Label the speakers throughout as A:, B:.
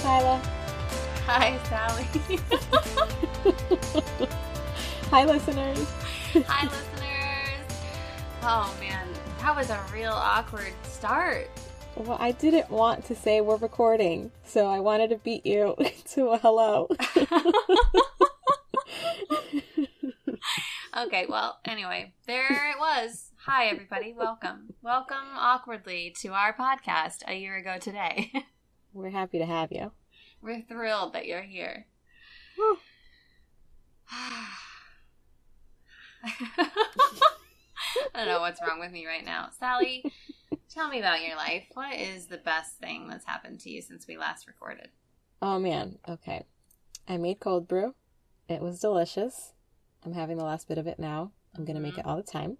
A: Tyla.
B: Hi, Sally.
A: Hi, listeners.
B: Hi, listeners. Oh, man. That was a real awkward start.
A: Well, I didn't want to say we're recording, so I wanted to beat you to a hello.
B: okay, well, anyway, there it was. Hi, everybody. Welcome. Welcome awkwardly to our podcast a year ago today.
A: We're happy to have you.
B: We're thrilled that you're here. I don't know what's wrong with me right now. Sally, tell me about your life. What is the best thing that's happened to you since we last recorded?
A: Oh man, okay. I made cold brew. It was delicious. I'm having the last bit of it now. I'm going to make mm-hmm. it all the time.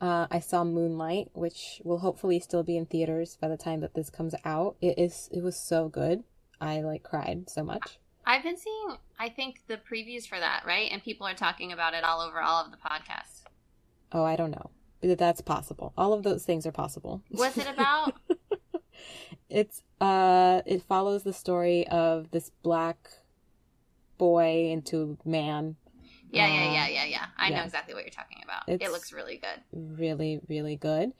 A: Uh, I saw Moonlight, which will hopefully still be in theaters by the time that this comes out. It is. It was so good. I like cried so much.
B: I've been seeing, I think, the previews for that, right? And people are talking about it all over all of the podcasts.
A: Oh, I don't know. But that's possible. All of those things are possible.
B: What's it about?
A: it's uh it follows the story of this black boy into man.
B: Yeah, yeah,
A: Uh,
B: yeah, yeah, yeah. I know exactly what you're talking about.
A: It's-
B: it looks really good.
A: Really, really good.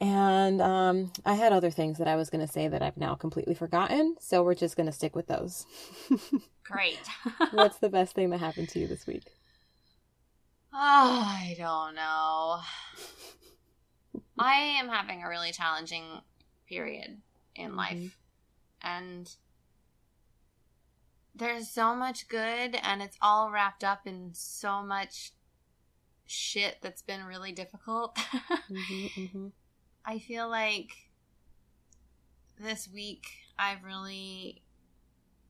A: And um I had other things that I was going to say that I've now completely forgotten, so we're just going to stick with those.
B: Great.
A: What's the best thing that happened to you this week?
B: Oh, I don't know. I am having a really challenging period in life.
A: Mhm.
B: And there's so much good, and it's all wrapped up in so much shit that's been really difficult.
A: hmm hmm
B: I feel like this week I've really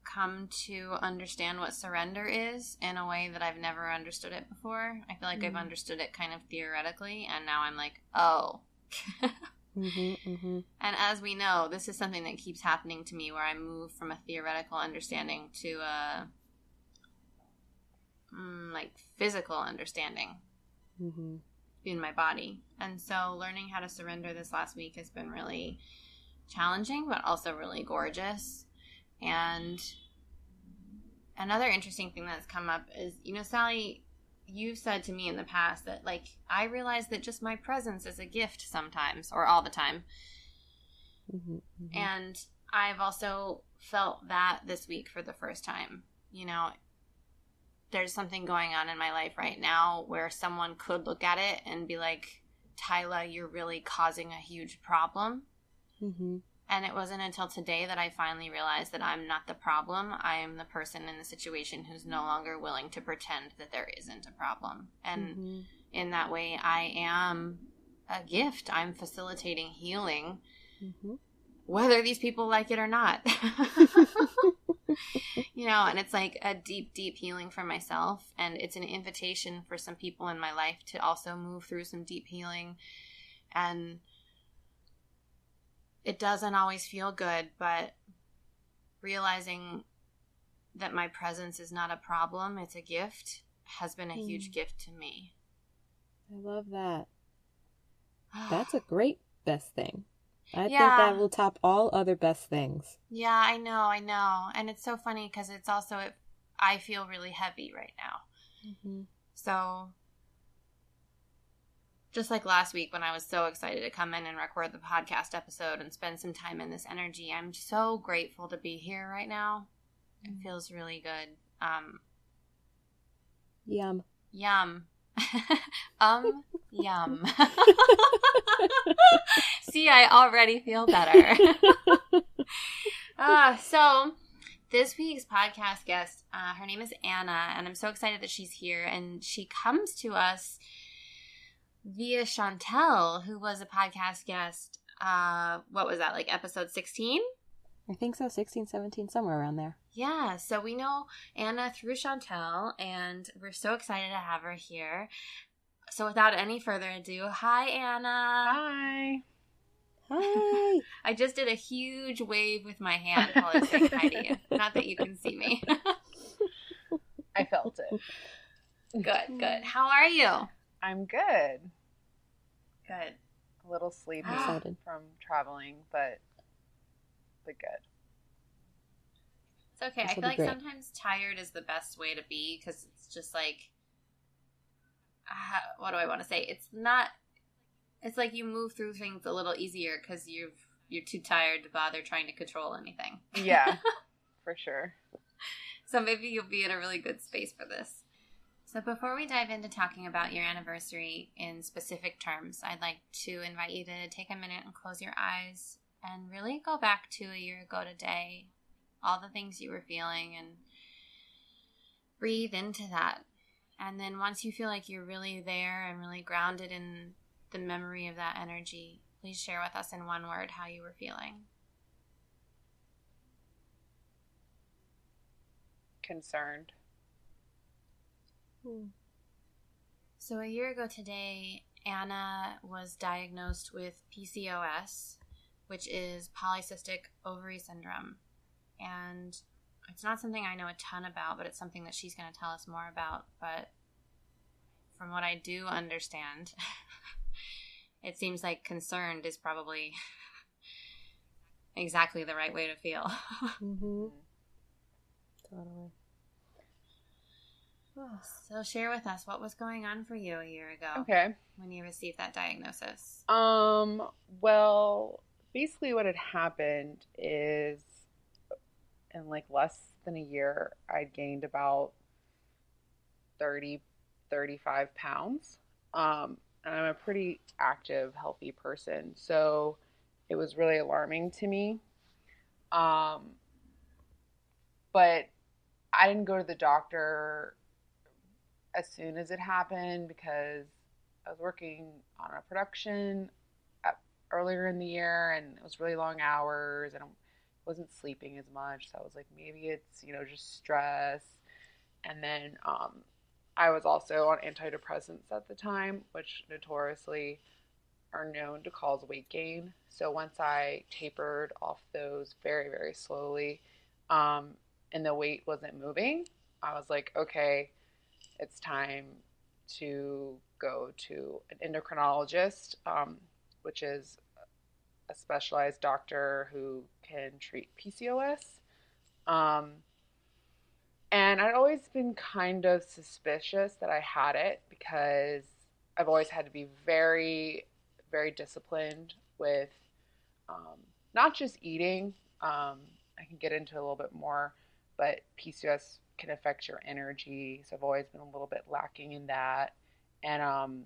B: come to understand what surrender is in a way that I've never understood it before. I feel like I've
A: Mm.
B: understood it kind of theoretically, and now I'm like, oh.
A: hmm hmm
B: and as we know, this is something that keeps happening to me where I move from a theoretical understanding to a mm, like physical understanding
A: hmm
B: in my body. And so learning how to surrender this last week has been really challenging, but also really gorgeous. And another interesting thing that's come up is, you know, Sally, you've said to me in the past that, like, I realize that just my presence is a gift sometimes or all the time.
A: hmm
B: And I've also felt that this week for the first time. You know, there's something going on in my life right now where someone could look at it and be like, Tyla, you're really causing a huge problem.
A: hmm
B: And it wasn't until today that I finally realized that I'm not the problem. I am the person in the situation who's no longer willing to pretend that there isn't a problem. And
A: hmm
B: in that way, I am a gift. I'm facilitating healing
A: hmm
B: whether these people like it or not. you know, and it's like a deep, deep healing for myself. And it's an invitation for some people in my life to also move through some deep healing. And it doesn't always feel good, but realizing that my presence is not a problem, it's a gift, has been a huge
A: Mm.
B: gift to me.
A: I love that. That's a great best thing. I think that will top all other best things.
B: Yeah, I know, I know. And it's so funny because it's also, it, I feel really heavy right now.
A: Mm-hmm.
B: So, just like last week when I was so excited to come in and record the podcast episode and spend some time in this energy, I'm so grateful to be here right now. It feels really good. Um,
A: Yum.
B: yum. um, yum. See, I already feel better. uh, so, this week's podcast guest, uh, her name is Anna, and I'm so excited that she's here. And she comes to us via Chantel, who was a podcast guest. Uh, what was that, like episode 16?
A: I think so, 16, 17, somewhere around there.
B: Yeah, so we know Anna through Chantel, and we're so excited to have her here. So, without any further ado, hi, Anna.
C: Hi.
A: Hi.
B: I just did a huge wave with my hand while I was saying hi to you. Not that you can see me.
C: I felt it.
B: good, good. How are you?
C: I'm good.
B: Good.
C: A little sleepy
A: Excited.
C: from traveling, but but good.
B: It's okay.
A: This
B: I feel like
A: great.
B: sometimes tired is the best way to be because it's just like, uh, what do I want to say? It's not. It's like you move through things a little easier because you've you're too tired to bother trying to control anything.
C: Yeah, for sure.
B: So maybe you'll be in a really good space for this. So before we dive into talking about your anniversary in specific terms, I'd like to invite you to take a minute and close your eyes and really go back to a year ago today, all the things you were feeling and breathe into that. And then once you feel like you're really there and really grounded in the memory of that energy, please share with us in one word how you were feeling.
C: Concerned.
B: So, a year ago today, Anna was diagnosed with PCOS, which is polycystic ovary syndrome. And it's not something I know a ton about, but it's something that she's going to tell us more about. But from what I do understand, it seems like concerned is probably exactly the right way to feel.
A: Mm-hmm. Totally.
B: So, share with us what was going on for you a year ago
C: Okay.
B: when you received that diagnosis.
C: Um, well, basically what had happened is in like less than a year, I'd gained about 30, 35 pounds. Um, and I'm a pretty active, healthy person. So it was really alarming to me. Um, but I didn't go to the doctor as soon as it happened because I was working on a production earlier in the year and it was really long hours and I wasn't sleeping as much. So I was like, maybe it's, you know, just stress. And then um, I was also on antidepressants at the time, which notoriously are known to cause weight gain. So once I tapered off those very, very slowly, um, and the weight wasn't moving, I was like, okay, it's time to go to an endocrinologist, um, which is a specialized doctor who can treat PCOS. Um, and I'd always been kind of suspicious that I had it because I've always had to be very, very disciplined with um, not just eating. Um, I can get into a little bit more, but PCOS can affect your energy. So I've always been a little bit lacking in that. And um,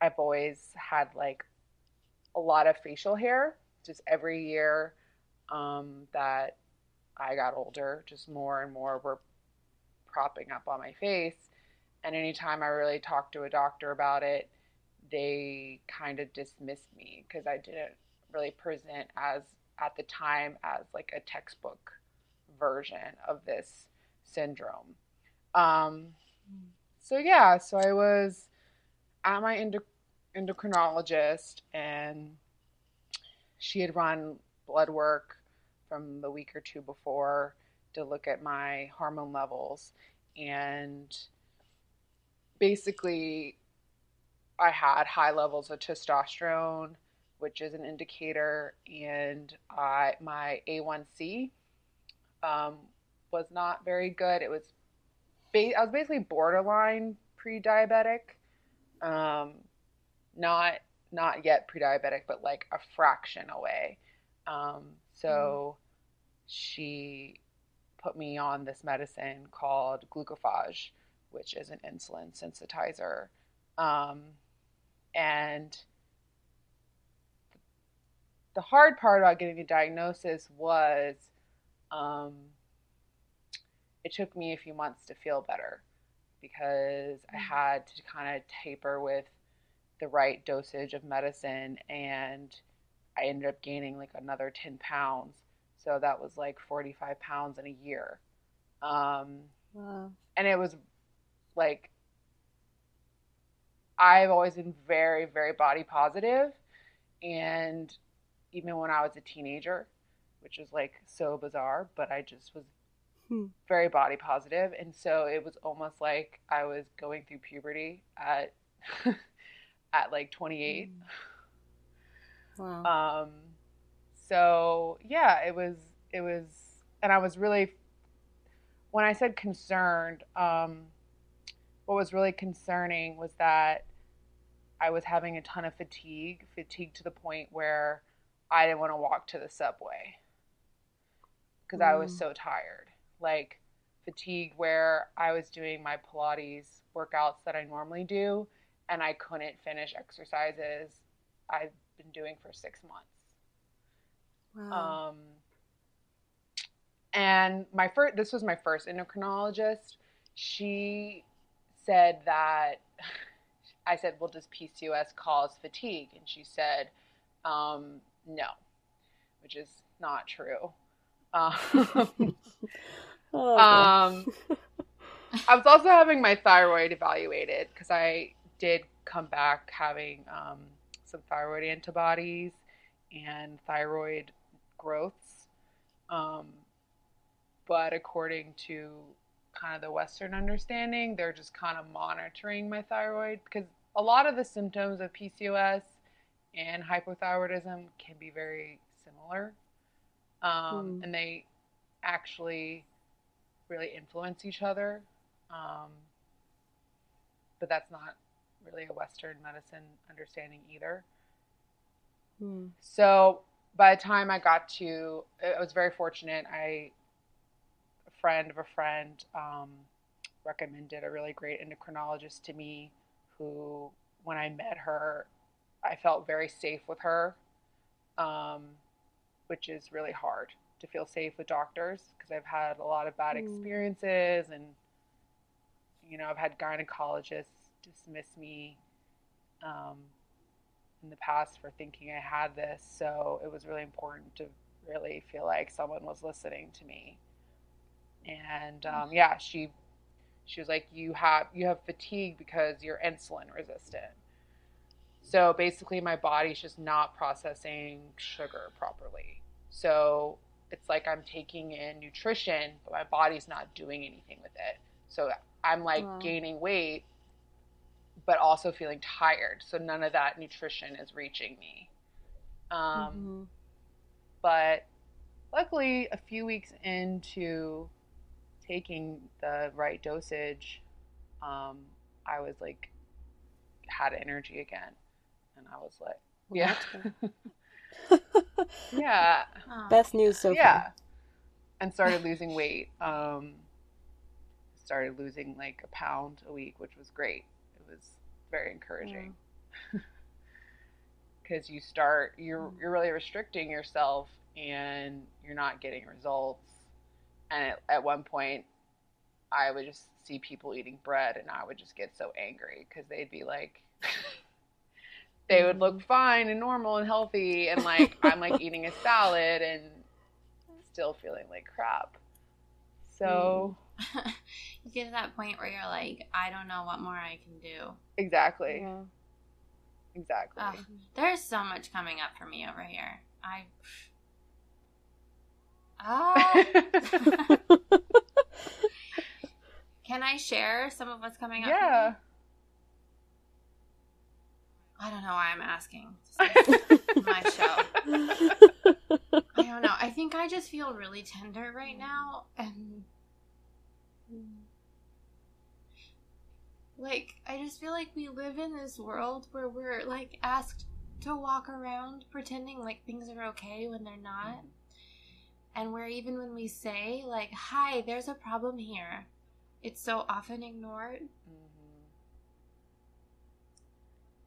C: I've always had like a lot of facial hair, just every year um, that I got older, just more and more were propping up on my face. And anytime I really talked to a doctor about it, they kind of dismissed me because I didn't really present as, at the time, as like a textbook version of this syndrome. Um, so yeah, so I was at my endo- endocrinologist, and she had run blood work from the week or two before to look at my hormone levels, and basically, I had high levels of testosterone, which is an indicator, and I my A1C um, was not very good. It was, ba- I was basically borderline pre-diabetic, um, not not yet pre-diabetic, but like a fraction away. Um, so she put me on this medicine called glucophage, which is an insulin sensitizer, um, and the hard part about getting the diagnosis was um, it took me a few months to feel better because I had to kind of taper with the right dosage of medicine and I ended up gaining like another 10 pounds. So that was like 45 pounds in a year. Um,
A: Wow.
C: and it was like, I've always been very, very body positive, And even when I was a teenager, which is like so bizarre, but I just was
A: Hmm.
C: very body positive, and so it was almost like I was going through puberty at at like 28.
A: Wow.
C: Um, so yeah, it was it was and I was really, when I said concerned, um, what was really concerning was that I was having a ton of fatigue, fatigue to the point where I didn't want to walk to the subway because I was
A: Mm.
C: so tired. Like fatigue where I was doing my Pilates workouts that I normally do and I couldn't finish exercises I've been doing for six months.
A: Wow.
C: Um, and my first, this was my first endocrinologist. She said that I said, "Well, does PCOS cause fatigue?" And she said, um, "No," which is not true. Um,
A: Oh,
C: um, I was also having my thyroid evaluated because I did come back having um, some thyroid antibodies and thyroid growths. Um, but according to kind of the Western understanding, they're just kind of monitoring my thyroid because a lot of the symptoms of PCOS and hypothyroidism can be very similar. Um,
A: Hmm.
C: And they actually really influence each other. Um, but that's not really a Western medicine understanding either.
A: Hmm.
C: So by the time I got to, I was very fortunate. I, a friend of a friend, um, recommended a really great endocrinologist to me who, when I met her, I felt very safe with her, um, which is really hard to feel safe with doctors because I've had a lot of bad
A: Mm.
C: experiences and, you know, I've had gynecologists dismiss me. Um, in the past for thinking I had this. So it was really important to really feel like someone was listening to me. And um, yeah, she she was like, "You have you have fatigue because you're insulin resistant." So basically, my body's just not processing sugar properly. So it's like I'm taking in nutrition, but my body's not doing anything with it. So I'm like
A: Wow.
C: gaining weight but also feeling tired. So none of that nutrition is reaching me. Um,
A: Mhm.
C: But luckily, a few weeks into taking the right dosage, um, I was like, had energy again. And I was like,
A: Well,
C: yeah.
A: that's good.
C: yeah.
A: Best news so
C: yeah.
A: far.
C: And started losing weight. Um, started losing like a pound a week, which was great. It was very encouraging. Because you start, you're
A: Mm.
C: you're really restricting yourself, and you're not getting results. And at, at one point, I would just see people eating bread, and I would just get so angry because they'd be like, they would look fine and normal and healthy, and like I'm like eating a salad and still feeling like crap. So
B: you get to that point where you're like, I don't know what more I can do.
C: exactly,
A: Yeah.
C: exactly.
B: Ugh, there's so much coming up for me over here. I. Ah, can I share some of what's coming up? for me?
C: yeah.
B: I don't know why I'm asking. My show. I don't know. I think I just feel really tender right now, and like I just feel like we live in this world where we're like asked to walk around pretending like things are okay when they're not, and where even when we say like "Hi, there's a problem here," it's so often ignored.
C: Mhm.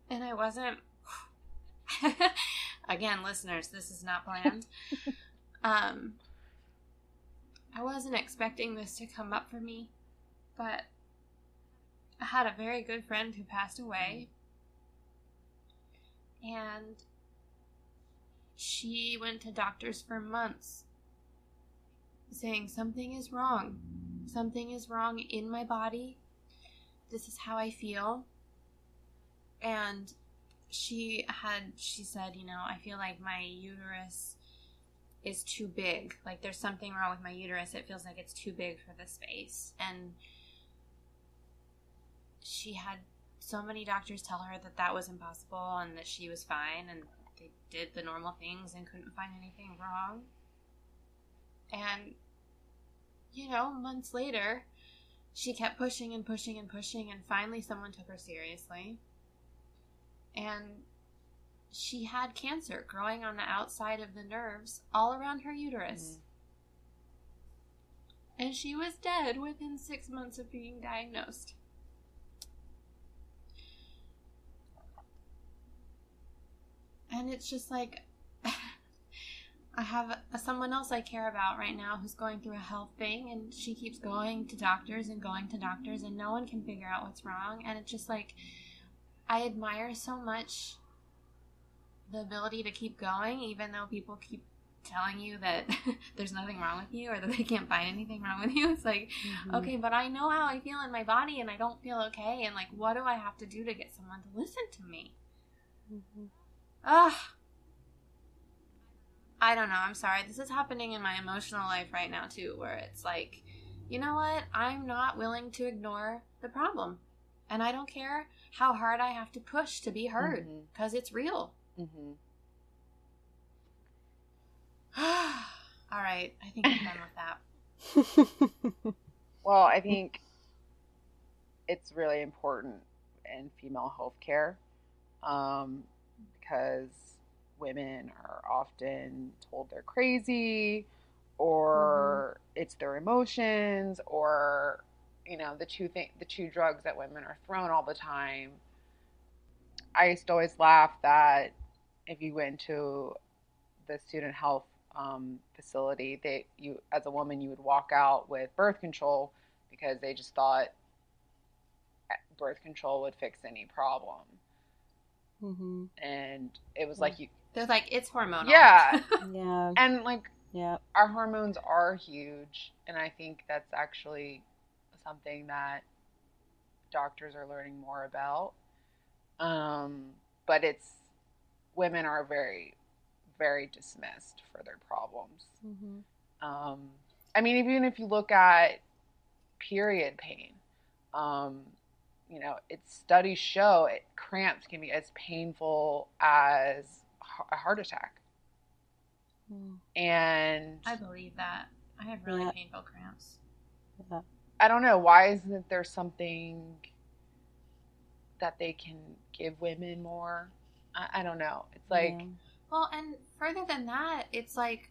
B: And I wasn't. Again, listeners, this is not planned. um, I wasn't expecting this to come up for me, but I had a very good friend who passed away. And she went to doctors for months saying something is wrong. Something is wrong in my body. This is how I feel and she had she said you know i feel like my uterus is too big. Like there's something wrong with my uterus. It feels like it's too big for the space. And she had so many doctors tell her that that was impossible and that she was fine and they did the normal things and couldn't find anything wrong. And you know, months later, she kept pushing and pushing and pushing, and finally someone took her seriously. And she had cancer growing on the outside of the nerves all around her uterus. Mm-hmm. And she was dead within six months of being diagnosed. And it's just like, I have a, someone else I care about right now who's going through a health thing, and she keeps going to doctors and going to doctors, and no one can figure out what's wrong. And it's just like, I admire so much the ability to keep going, even though people keep telling you that there's nothing wrong with you or that they can't find anything wrong with you. It's like, mm-hmm. okay, but I know how I feel in my body and I don't feel okay. And like, what do I have to do to get someone to listen to me? Mm-hmm. Ugh. I don't know. I'm sorry. This is happening in my emotional life right now, too, where it's like, you know what? I'm not willing to ignore the problem. And I don't care how hard I have to push to be heard because mm-hmm. it's real. Mm-hmm. All right, I think I'm done
C: with that. well, I think it's really important in female healthcare um, because women are often told they're crazy or mm-hmm. it's their emotions or you know the two thing the two drugs that women are thrown all the time i used to always laugh that if you went to the student health um, facility, they you as a woman you would walk out with birth control because they just thought birth control would fix any problem. Mm-hmm. And it was yeah. like you.
B: They're like it's hormonal.
C: Yeah,
A: yeah,
C: and like yeah, our hormones are huge, and I think that's actually something that doctors are learning more about. Um, but it's women are very, very dismissed for their problems. Mm-hmm. Um, I mean, even if you look at period pain, um, you know, its studies show it cramps can be as painful as a heart attack. Mm. And
B: I believe that. I have really yeah. painful cramps.
C: Yeah. I don't know why isn't there something that they can give women more? I, I don't know. It's like, yeah.
B: well, and further than that, it's like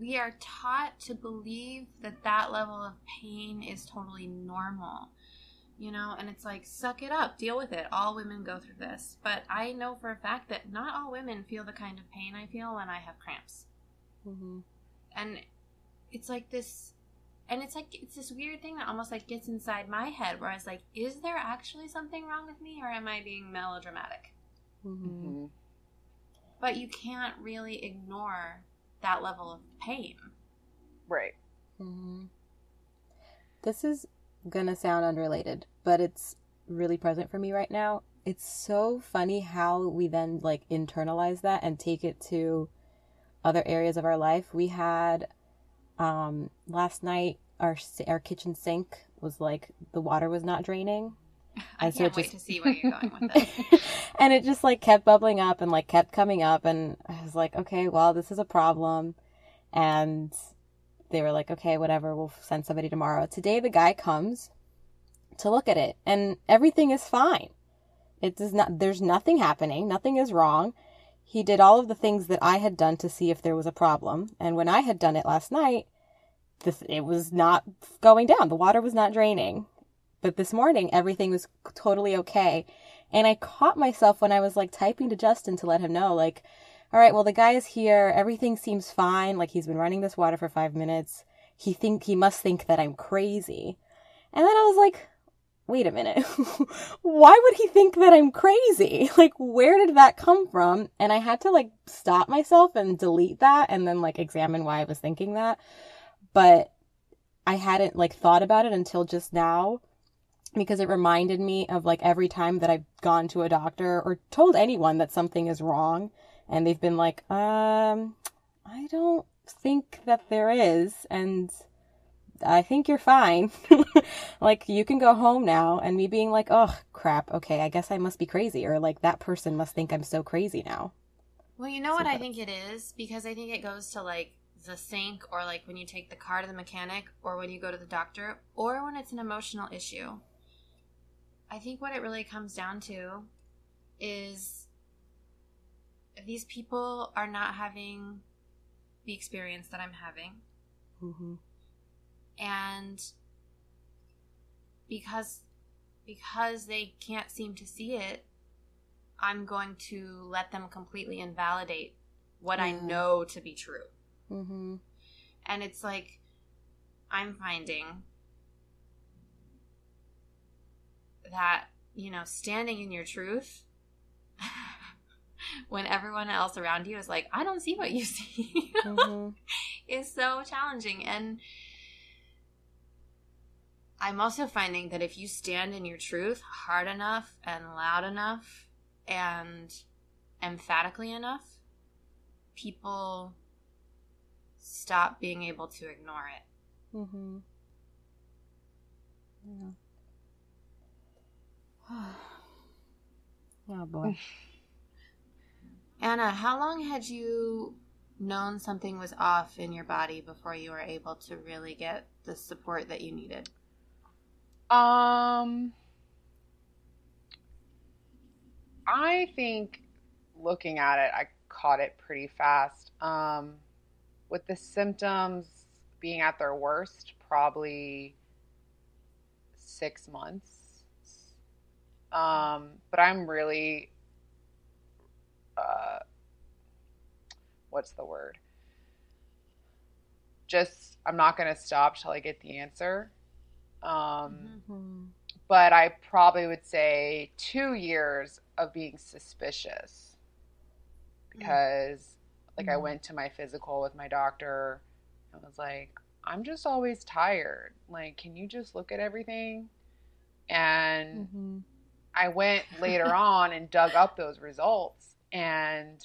B: we are taught to believe that that level of pain is totally normal you know and it's like suck it up deal with it all women go through this but i know for a fact that not all women feel the kind of pain i feel when i have cramps mm-hmm. and it's like this and it's like it's this weird thing that almost like gets inside my head where i was like is there actually something wrong with me or am i being melodramatic Mm-hmm. But you can't really ignore that level of pain.
C: Right.
A: Mm-hmm. This is gonna sound unrelated, but it's really present for me right now. It's so funny how we then like internalize that and take it to other areas of our life. We had um last night our our kitchen sink was like the water was not draining
B: I can't so wait just... to see where you're going with this.
A: and it just like kept bubbling up and like kept coming up, and I was like, okay, well, this is a problem. And they were like, okay, whatever, we'll send somebody tomorrow. Today, the guy comes to look at it, and everything is fine. It does not. There's nothing happening. Nothing is wrong. He did all of the things that I had done to see if there was a problem, and when I had done it last night, this, it was not going down. The water was not draining. But this morning, everything was totally okay. And I caught myself when I was like typing to Justin to let him know, like, all right, well, the guy is here. Everything seems fine. Like he's been running this water for five minutes. He think he must think that I'm crazy. And then I was like, wait a minute. Why would he think that I'm crazy? Like, where did that come from? And I had to like stop myself and delete that and then like examine why I was thinking that. But I hadn't like thought about it until just now because it reminded me of like every time that I've gone to a doctor or told anyone that something is wrong and they've been like, um, I don't think that there is. And I think you're fine. like, you can go home now. And me being like, oh, crap. Okay, I guess I must be crazy. Or like, that person must think I'm so crazy now.
B: Well, you know so what I think it is? Because I think it goes to like the sink or like when you take the car to the mechanic or when you go to the doctor or when it's an emotional issue. I think what it really comes down to is these people are not having the experience that I'm having.
A: Mm-hmm.
B: And because because they can't seem to see it, I'm going to let them completely invalidate what I know to be true.
A: Mm-hmm.
B: And it's like I'm finding that, you know, standing in your truth when everyone else around you is like, I don't see what you see,
A: Mm-hmm.
B: is so challenging. And I'm also finding that if you stand in your truth hard enough and loud enough and emphatically enough, people stop being able to ignore it.
A: Mm-hmm. Yeah. oh boy.
B: Anna, how long had you known something was off in your body before you were able to really get the support that you needed?
C: Um, I think looking at it, I caught it pretty fast. Um, with the symptoms being at their worst, probably six months. Um, but I'm really, uh, what's the word? Just, I'm not going to stop till I get the answer. Um,
A: Mm-hmm.
C: but I probably would say two years of being suspicious because, like, I
A: Mhm.
C: went to my physical with my doctor and was like, I'm just always tired. Like, can you just look at everything? And
A: Mm-hmm.
C: I went later on and dug up those results, and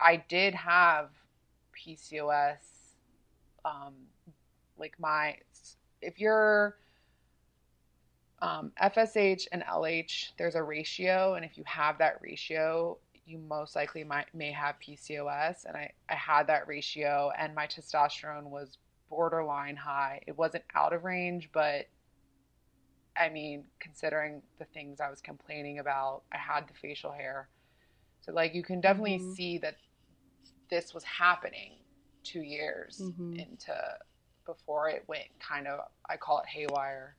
C: I did have PCOS. Um, like my, if you're um, FSH and LH, there's a ratio, and if you have that ratio, you most likely might may have PCOS. And I, I had that ratio, and my testosterone was borderline high. It wasn't out of range, but I mean, considering the things I was complaining about, I had the facial hair. So, like, you can definitely
A: Mhm.
C: see that this was happening two years
A: Mhm.
C: into before it went kind of, I call it haywire.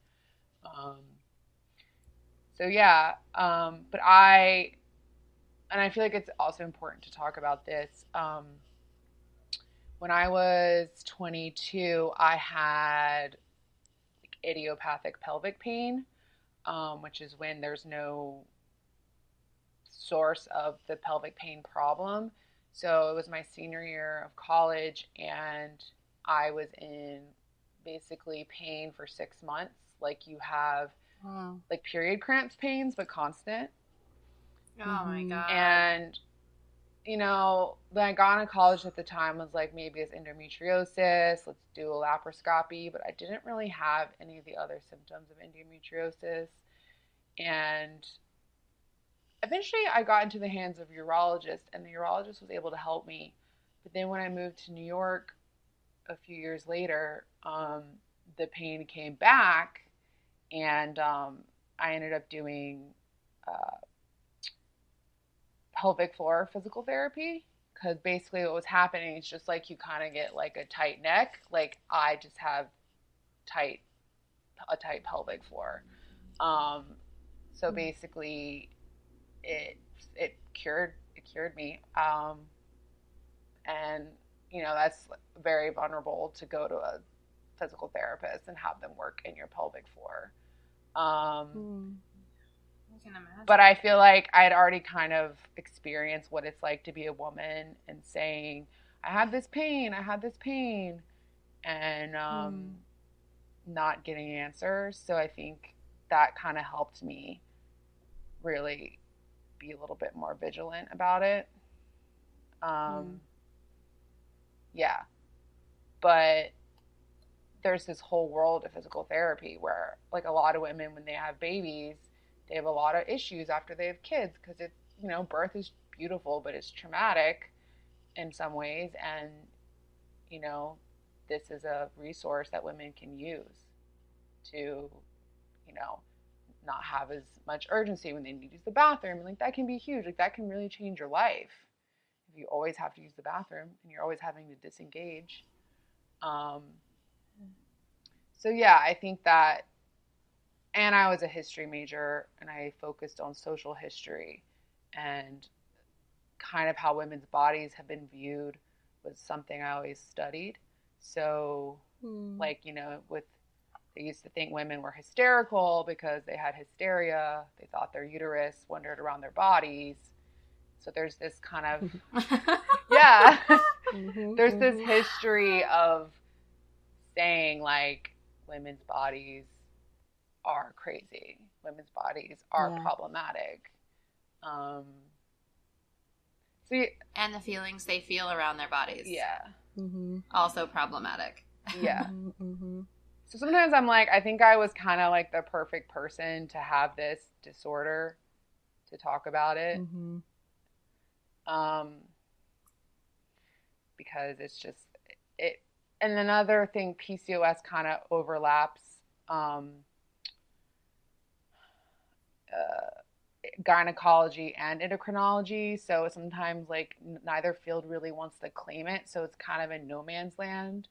C: Um, so, yeah. Um, but I, and I feel like it's also important to talk about this. Um, when I was 22, I had like idiopathic pelvic pain, um, which is when there's no source of the pelvic pain problem. So it was my senior year of college, and I was in basically pain for six months. Like you have
A: Wow.
C: like period cramps pains, but constant.
B: Oh my
A: Mhm.
B: god.
C: And you know, the I gynecologist at the time was like, maybe it's endometriosis. Let's do a laparoscopy. But I didn't really have any of the other symptoms of endometriosis. And eventually, I got into the hands of a urologist, and the urologist was able to help me. But then when I moved to New York a few years later, um, the pain came back, and um, I ended up doing. Uh, pelvic floor physical therapy because basically what was happening is just like you kind of get like a tight neck like i just have tight a tight pelvic floor um so basically it it cured it cured me um and you know that's very vulnerable to go to a physical therapist and have them work in your pelvic floor um
A: Mm.
B: I
C: but I feel like I'd already kind of experienced what it's like to be a woman and saying, I have this pain, I have this pain, and um, not getting answers. So I think that kind of helped me really be a little bit more vigilant about it. Um,
A: Mm.
C: Yeah. But there's this whole world of physical therapy where, like, a lot of women, when they have babies, they have a lot of issues after they have kids because it's you know birth is beautiful but it's traumatic in some ways and you know, this is a resource that women can use to, you know, not have as much urgency when they need to use the bathroom. Like that can be huge. Like that can really change your life if you always have to use the bathroom and you're always having to disengage. Um, so yeah, I think that, and I was a history major and I focused on social history and kind of how women's bodies have been viewed was something I always studied. So, mm. like, you know, with they used to think women were hysterical because they had hysteria. They thought their uterus wandered around their bodies. So there's this kind of, yeah, mm-hmm, there's this mm-hmm. history of saying like women's bodies are crazy, women's bodies are yeah. problematic. Um,
B: so you, and the feelings they feel around their bodies,
C: yeah,
B: mm-hmm. also problematic.
C: Yeah. Mm-hmm. So sometimes I'm like, I think I was kind of like the perfect person to have this disorder to talk about it. Mm-hmm. Um, because it's just it. And another thing, PCOS kind of overlaps. Um, uh, gynecology and endocrinology. So sometimes like neither field really wants to claim it. So it's kind of in no man's land.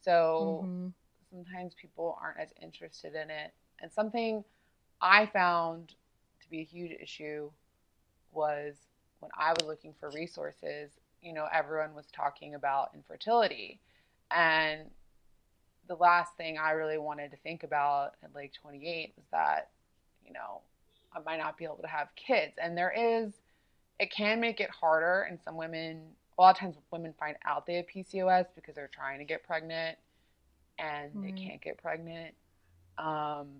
C: So mm-hmm sometimes people aren't as interested in it. And something I found to be a huge issue was when I was looking for resources, you know, everyone was talking about infertility. And the last thing I really wanted to think about at like 28 was that, you know, I might not be able to have kids. And there is, it can make it harder. And some women, a lot of times women find out they have PCOS because they're trying to get pregnant and mm. they can't get pregnant. Um,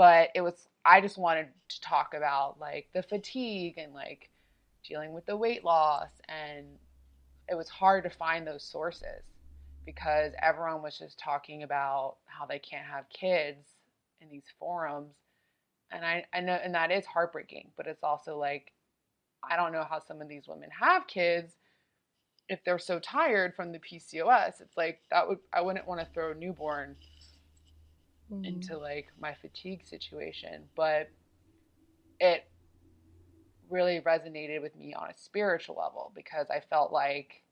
C: but it was I just wanted to talk about like the fatigue and like dealing with the weight loss and it was hard to find those sources because everyone was just talking about how they can't have kids in these forums. And I, I know and that is heartbreaking but it's also like I don't know how some of these women have kids. If they're so tired from the PCOS, it's like that would I wouldn't want to throw newborn mm. into like my fatigue situation, but it really resonated with me on a spiritual level because I felt like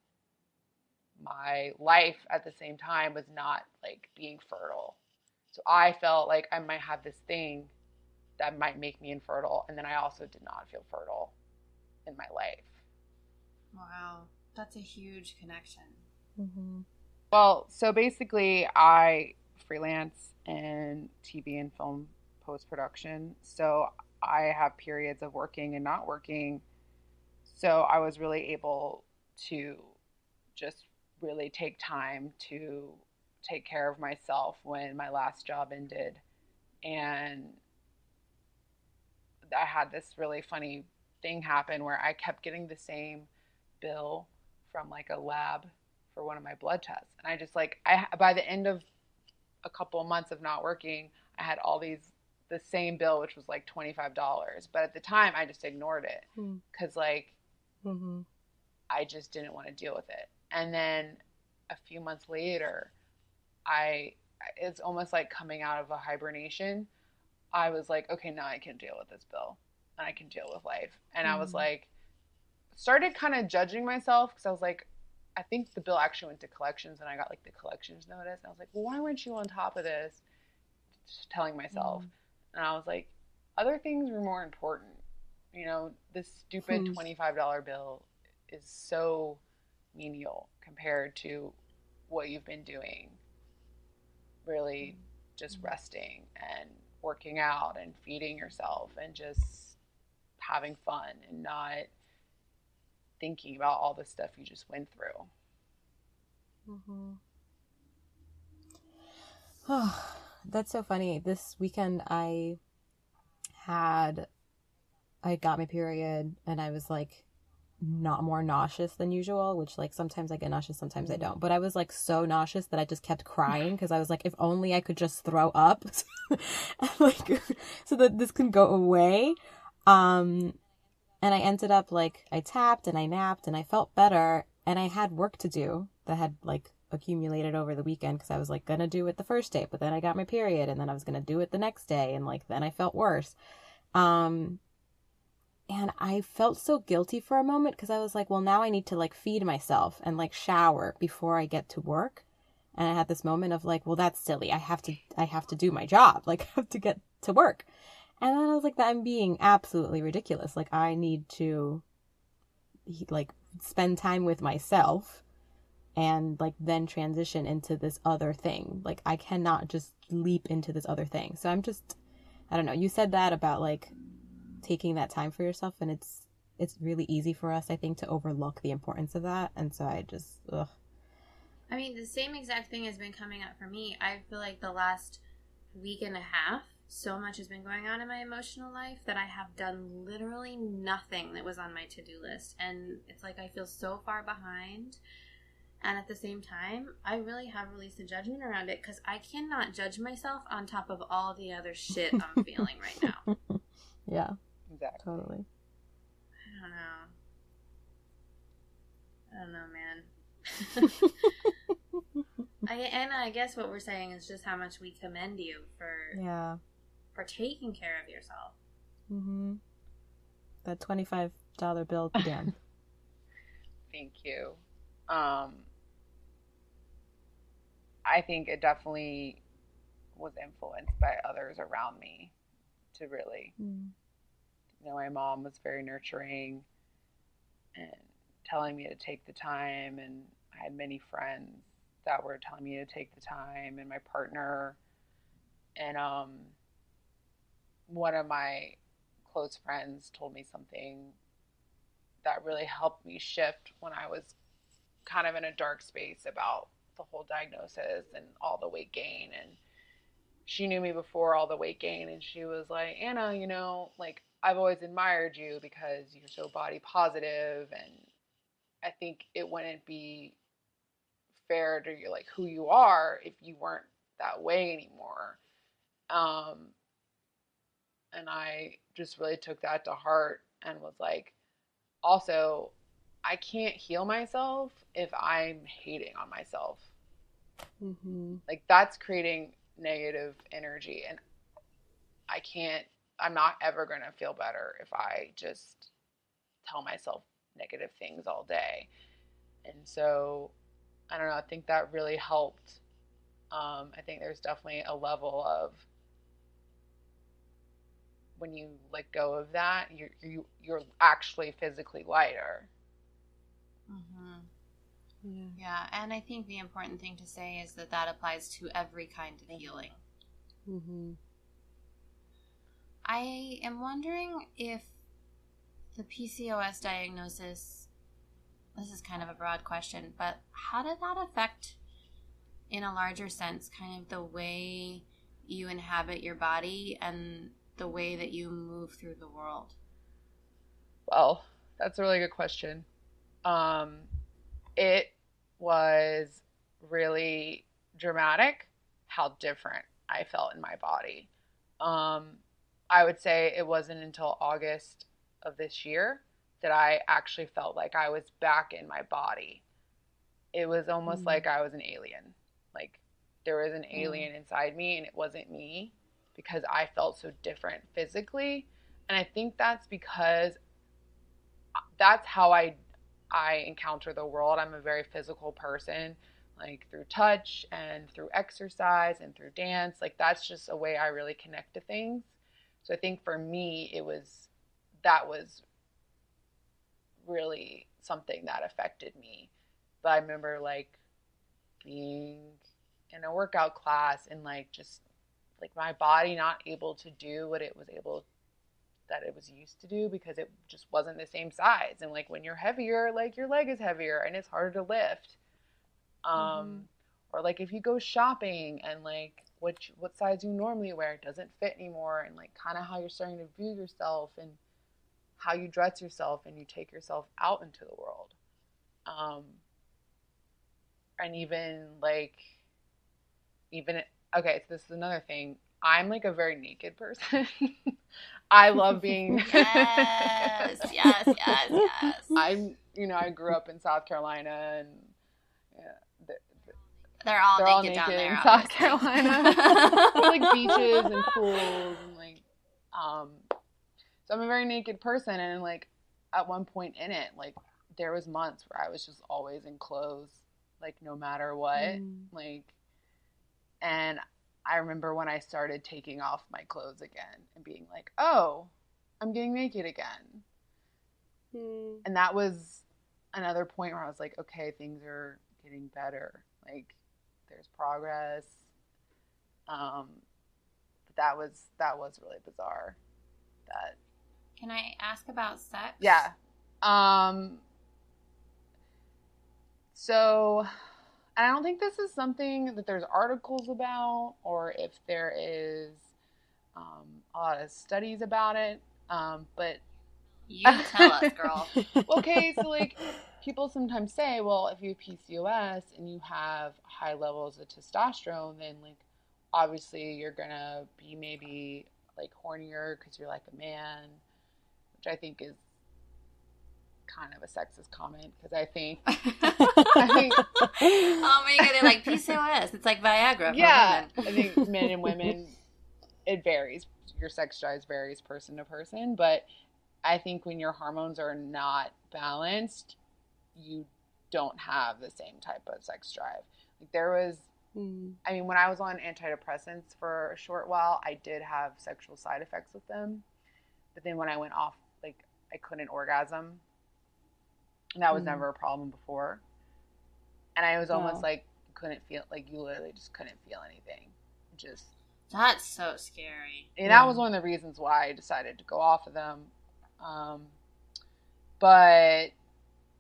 C: my life at the same time was not like being fertile. So I felt like I might have this thing that might make me infertile and then I also did not feel fertile in my life.
B: Wow. That's a huge connection.
C: Mm-hmm. Well, so basically, I freelance in TV and film post production. So I have periods of working and not working. So I was really able to just really take time to take care of myself when my last job ended. And I had this really funny thing happen where I kept getting the same bill from like a lab for one of my blood tests. And I just like I by the end of a couple of months of not working, I had all these the same bill which was like $25 but at the time i just ignored it because hmm. like mm-hmm. i just didn't want to deal with it and then a few months later i it's almost like coming out of a hibernation i was like okay now i can deal with this bill and i can deal with life and mm-hmm. i was like started kind of judging myself because I was like, I think the bill actually went to collections and I got like the collections notice. And I was like, well, why weren't you on top of this? Just telling myself. Mm. And I was like, other things were more important. You know, this stupid hmm. $25 bill is so menial compared to what you've been doing. Really just mm. resting and working out and feeding yourself and just having fun and not thinking about all the stuff you just went through.
A: Mm-hmm. Oh, that's so funny. This weekend I had I got my period and I was like not more nauseous than usual, which like sometimes I get nauseous, sometimes I mm-hmm. don't. But I was like so nauseous that I just kept crying because I was like, if only I could just throw up, like so that this can go away. Um, and I ended up like I tapped and I napped and I felt better and I had work to do that had like accumulated over the weekend because I was like gonna do it the first day, but then I got my period and then I was gonna do it the next day and like then I felt worse. Um and I felt so guilty for a moment because I was like, well, now I need to like feed myself and like shower before I get to work. And I had this moment of like, well, that's silly. I have to, I have to do my job. Like, I have to get to work. And then I was like, I'm being absolutely ridiculous. Like, I need to, like, spend time with myself and like then transition into this other thing. Like, I cannot just leap into this other thing. So I'm just, I don't know. You said that about like taking that time for yourself and it's it's really easy for us i think to overlook the importance of that and so i just ugh.
B: i mean the same exact thing has been coming up for me i feel like the last week and a half so much has been going on in my emotional life that i have done literally nothing that was on my to-do list and it's like i feel so far behind and at the same time i really have released a judgment around it because i cannot judge myself on top of all the other shit i'm feeling right now
A: yeah
C: Exactly.
A: Totally.
B: I don't know. I don't know, man. I and I guess what we're saying is just how much we commend you for
A: yeah
B: for taking care of yourself.
A: Mm-hmm. That twenty five dollar bill down.
C: Thank you. Um, I think it definitely was influenced by others around me to really mm you know, my mom was very nurturing and telling me to take the time. And I had many friends that were telling me to take the time, and my partner. And um, one of my close friends told me something that really helped me shift when I was kind of in a dark space about the whole diagnosis and all the weight gain and she knew me before all the weight gain and she was like anna you know like I've always admired you because you're so body positive and I think it wouldn't be fair to you like who you are if you weren't that way anymore. Um and I just really took that to heart and was like also I can't heal myself if I'm hating on myself. Mm-hmm. Like that's creating negative energy and I can't I'm not ever going to feel better if I just tell myself negative things all day. And so, I don't know, I think that really helped. Um, I think there's definitely a level of when you let go of that, you you you're actually physically lighter.
B: Mm-hmm. Yeah. yeah, and I think the important thing to say is that that applies to every kind of healing. Mm-hmm. I am wondering if the PCOS diagnosis, this is kind of a broad question, but how did that affect, in a larger sense, kind of the way you inhabit your body and the way that you move through the world?
C: Well, that's a really good question. Um, it was really dramatic how different I felt in my body. Um, I would say it wasn't until August of this year that I actually felt like I was back in my body. It was almost mm like I was an alien. Like there was an mm. alien inside me and it wasn't me because I felt so different physically. And I think that's because uh, that's how I I encounter the world. I'm a very physical person, like through touch and through exercise and through dance. Like that's just a way I really connect to things. So I think for me, it was that was really something that affected me. But I remember like being in a workout class and like just like my body not able to do what it was able that it was used to do because it just wasn't the same size. And like when you're heavier like your leg is heavier and it's harder to lift. Um mm-hmm. or like if you go shopping and like what what size you normally wear doesn't fit anymore and like kind of how you're starting to view yourself and how you dress yourself and you take yourself out into the world. Um and even like even okay so this is another thing i'm like a very naked person i love being
B: yes yes yes yes
C: i'm you know i grew up in south carolina and they're,
B: They're all
C: they're all
B: naked,
C: naked
B: down there.
C: in South
B: obviously.
C: Carolina. like beaches and pools and like um so I'm a very naked person and like at one point in it like there was months where I was just always in clothes like no matter what
A: Mm.
C: like and I remember when I started taking off my clothes again and being like oh I'm getting naked again
A: Mm.
C: and that was another point where I was like, okay, things are getting better. Like, there's progress. Um, but that was that was really bizarre. That
B: Can I ask about sex?
C: yeah. Um. So, I don't think this is something that there's articles about, or if there is um, a lot of studies about it. Um, but
B: You tell us, girl.
C: okay, so like people sometimes say, well, if you have PCOS and you have high levels of testosterone, then like obviously you're gonna be maybe like hornier because you're like a man, which I think is kind of a sexist comment because I think I think
B: oh my god, they're like PCOS. It's like Viagra.
C: Yeah, I think men and women it varies. Your sex drive varies person to person, but I think when your hormones are not balanced, you don't have the same type of sex drive. Like there was
A: Mm.
C: I mean, when I was on antidepressants for a short while, I did have sexual side effects with them. But then when I went off, like, I couldn't orgasm. And that was
A: Mm.
C: never a problem before. And I was almost
A: Wow.
C: like, couldn't feel, like, you literally just couldn't feel anything. Just,
B: That's so scary.
C: and
A: Yeah.
C: that was one of the reasons why I decided to go off of them. Um, but,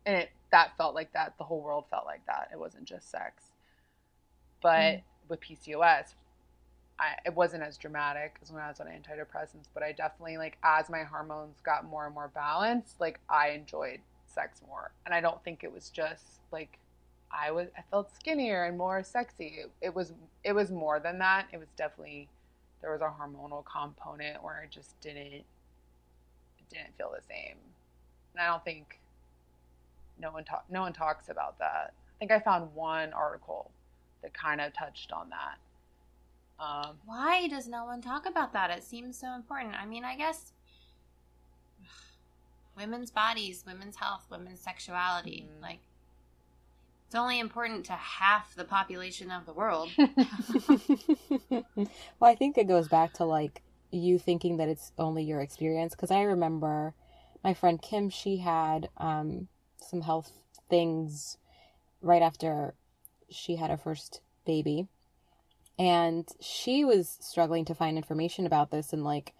C: and it, that felt like that. The whole world felt like that. It wasn't just sex. But
A: Mm.
C: with PCOS, I, it wasn't as dramatic as when I was on antidepressants. But I definitely, like, as my hormones got more and more balanced, like, I enjoyed sex more. And I don't think it was just like, I was, I felt skinnier and more sexy. It, it was, it was more than that. It was definitely, there was a hormonal component where I just didn't, didn't feel the same. And I don't think no one talk, no one talks about that. I think I found one article that kind of touched on that. Um,
B: Why does no one talk about that? It seems so important. I mean, I guess women's bodies, women's health, women's sexuality,
C: Mhm.
B: like it's only important to half the population of the world.
A: well, I think it goes back to like you thinking that it's only your experience because I remember my friend Kim, she had um, some health things right after she had her first baby. And she was struggling to find information about this and like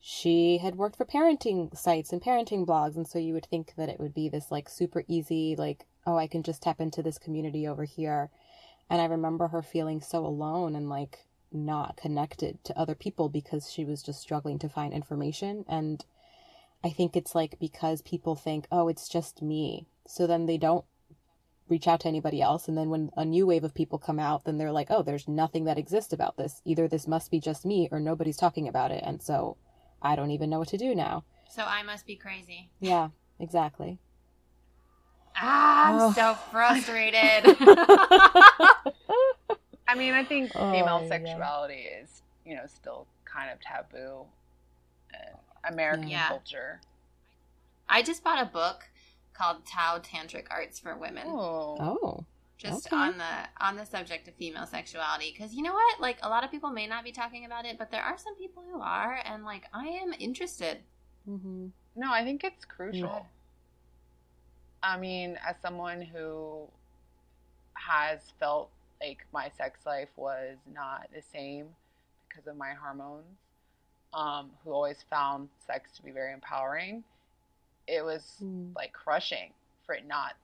A: she had worked for parenting sites and parenting blogs and so you would think that it would be this like super easy like oh I can just tap into this community over here and I remember her feeling so alone and like not connected to other people because she was just struggling to find information. And I think it's like because people think, oh, it's just me. So then they don't reach out to anybody else. And then when a new wave of people come out, then they're like, oh, there's nothing that exists about this. Either this must be just me or nobody's talking about it. And so I don't even know what to do now.
B: So I must be crazy.
A: Yeah, exactly.
B: Ah, I'm
A: Oh.
B: so frustrated.
C: I mean, I think
A: Oh,
C: female
A: yeah.
C: sexuality is, you know, still kind of taboo in American
B: Yeah.
C: culture.
B: I just bought a book called Tao Tantric Arts for Women.
C: Oh.
A: Oh,
B: just
A: Okay.
B: on the on the subject of female sexuality because you know what like a lot of people may not be talking about it but there are some people who are and like i am interested
A: mm-hmm.
C: No, I think it's crucial.
A: Yeah.
C: I mean, as someone who has felt like my sex life was not the same because of my hormones, um, who always found sex to be very empowering, it was
A: Mm.
C: like crushing for it not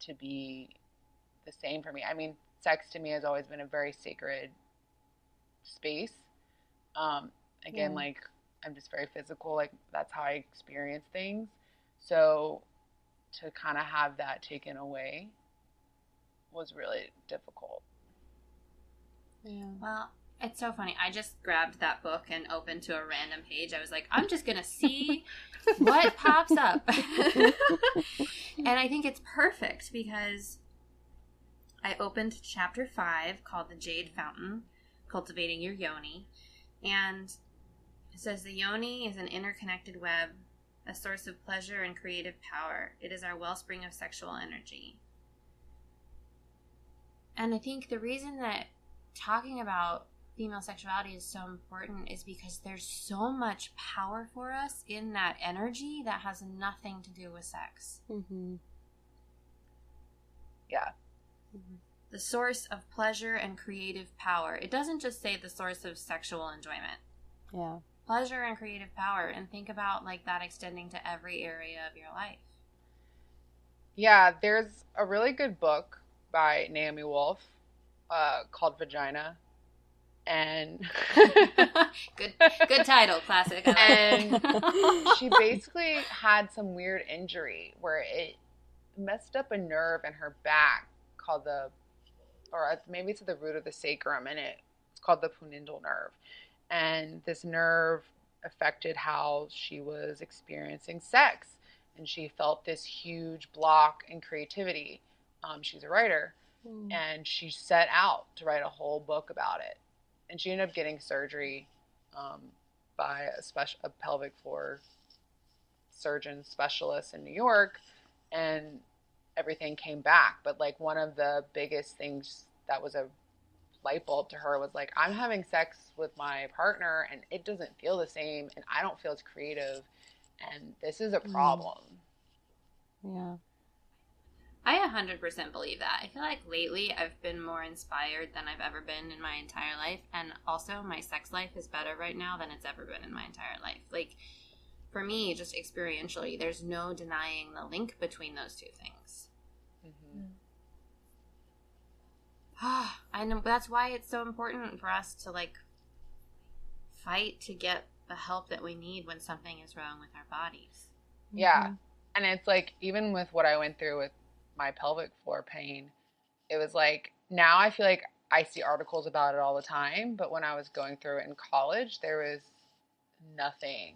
C: to be the same for me. I mean, sex to me has always been a very sacred space. Um, again,
A: Yeah.
C: like I'm just very physical, like that's how I experience things. So to kind of have that taken away was really difficult.
A: yeah.
B: well it's so funny i just grabbed that book and opened to a random page i was like i'm just gonna see what pops up and i think it's perfect because I opened chapter five called The Jade Fountain Cultivating Your Yoni. And it says the yoni is an interconnected web, a source of pleasure and creative power. It is our wellspring of sexual energy. And I think the reason that talking about female sexuality is so important is because there's so much power for us in that energy that has nothing to do with sex.
A: Mm-hmm.
C: Yeah.
B: The source of pleasure and creative power. It doesn't just say the source of sexual enjoyment.
A: Yeah.
B: Pleasure and creative power and think about like that extending to every area of your life.
C: Yeah, there's a really good book by Naomi Wolf uh, called Vagina. And
B: good good title, classic. Like
C: and she basically had some weird injury where it messed up a nerve in her back called the or maybe it's at the root of the sacrum and it, it's called the pudendal nerve. And this nerve affected how she was experiencing sex and she felt this huge block in creativity. Um, she's a writer
A: Mm.
C: and she set out to write a whole book about it. And she ended up getting surgery um, by a special a pelvic floor surgeon specialist in New York and everything came back but like one of the biggest things that was a light bulb to her was like I'm having sex with my partner and it doesn't feel the same and I don't feel as creative and this is a
A: Mm.
C: problem.
A: Yeah.
B: I 100% believe that. I feel like lately I've been more inspired than I've ever been in my entire life. And also, my sex life is better right now than it's ever been in my entire life. Like, for me, just experientially, there's no denying the link between those two things.
C: Mhm.
B: I know that's why it's so important for us to, like, fight to get the help that we need when something is wrong with our bodies.
C: Yeah. And it's like, even with what I went through with my pelvic floor pain, it was like, now I feel like I see articles about it all the time. But when I was going through it in college, there was nothing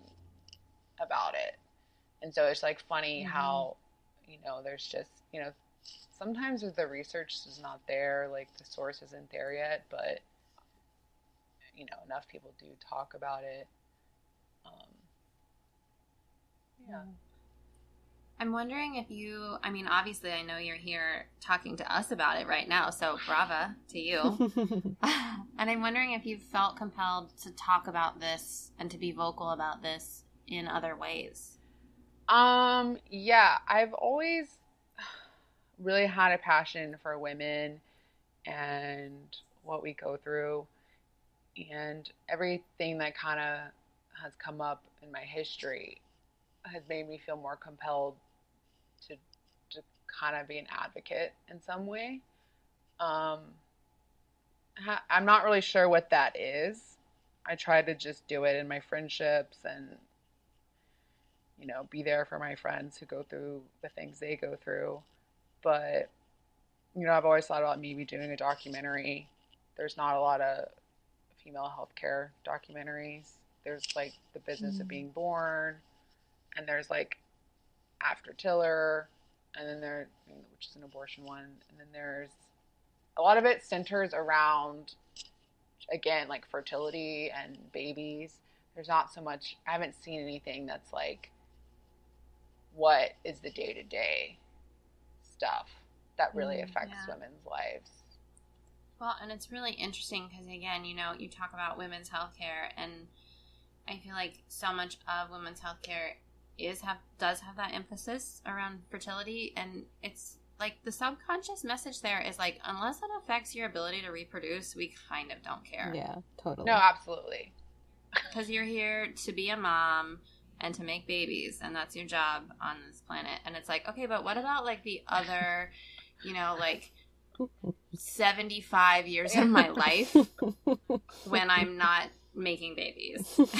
C: about it. And so it's like funny
A: Mhm.
C: how, you know, there's just, you know, sometimes the research is not there, like the source isn't there yet, but, you know, enough people do talk about it. Um, yeah.
B: I'm wondering if you, I mean, obviously, I know you're here talking to us about it right now, so brava to you. and I'm wondering if you've felt compelled to talk about this and to be vocal about this in other ways.
C: Um, yeah, I've always really had a passion for women and what we go through and everything that kind of has come up in my history has made me feel more compelled to to kind of be an advocate in some way. Um, I'm not really sure what that is. I try to just do it in my friendships and you know, be there for my friends who go through the things they go through. But, you know, I've always thought about maybe doing a documentary. There's not a lot of female healthcare documentaries. There's like the business of
A: Mm.
C: being born, and there's like after Tiller, and then there, which is an abortion one, and then there's a lot of it centers around, again, like fertility and babies. There's not so much. I haven't seen anything that's like what is the day to day stuff that really
A: Mm,
C: affects
B: yeah.
C: women's lives.
B: Well, and it's really interesting because, again, you know, you talk about women's healthcare, and I feel like so much of women's healthcare is have does have that emphasis around fertility, and it's like the subconscious message there is like, unless it affects your ability to reproduce, we kind of don't care.
A: yeah, totally.
C: No, absolutely.
B: because you're here to be a mom and to make babies and that's your job on this planet. And it's like okay but what about like the other you know like 75 years of my life when i'm not making babies?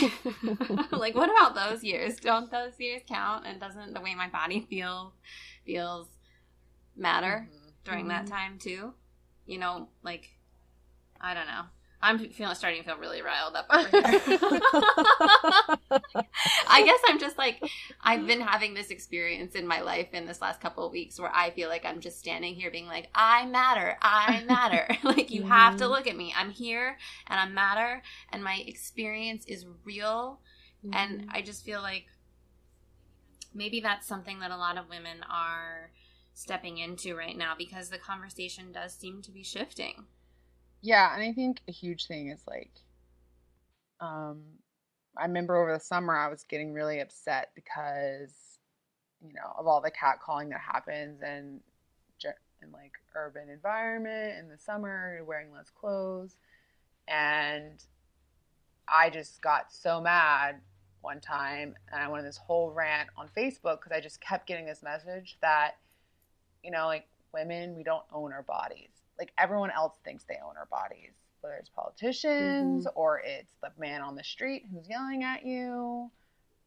B: Like what about those years? Don't those years count? And doesn't the way my body feels feels matter
C: Mhm.
B: during that
A: Mhm.
B: time too? You know like i don't know I'm feeling starting to feel really riled up over here. I guess I'm just like I've been having this experience in my life in this last couple of weeks where I feel like I'm just standing here being like, I matter, I matter. like you mm-hmm. have to mm-hmm. look at me. I'm here and I matter and my experience is real. Mm-hmm. And I just feel like maybe that's something that a lot of women are stepping into right now because the conversation does seem to be shifting.
C: Yeah, and I think a huge thing is like um I remember over the summer I was getting really upset because you know, of all the cat calling that happens and in like urban environment in the summer, you're wearing less clothes and I just got so mad one time and I went on this whole rant on Facebook because I just kept getting this message that, you know, like women, we don't own our bodies. Like everyone else thinks they own our bodies, whether it's politicians mm-hmm. or it's the man on the street who's yelling at you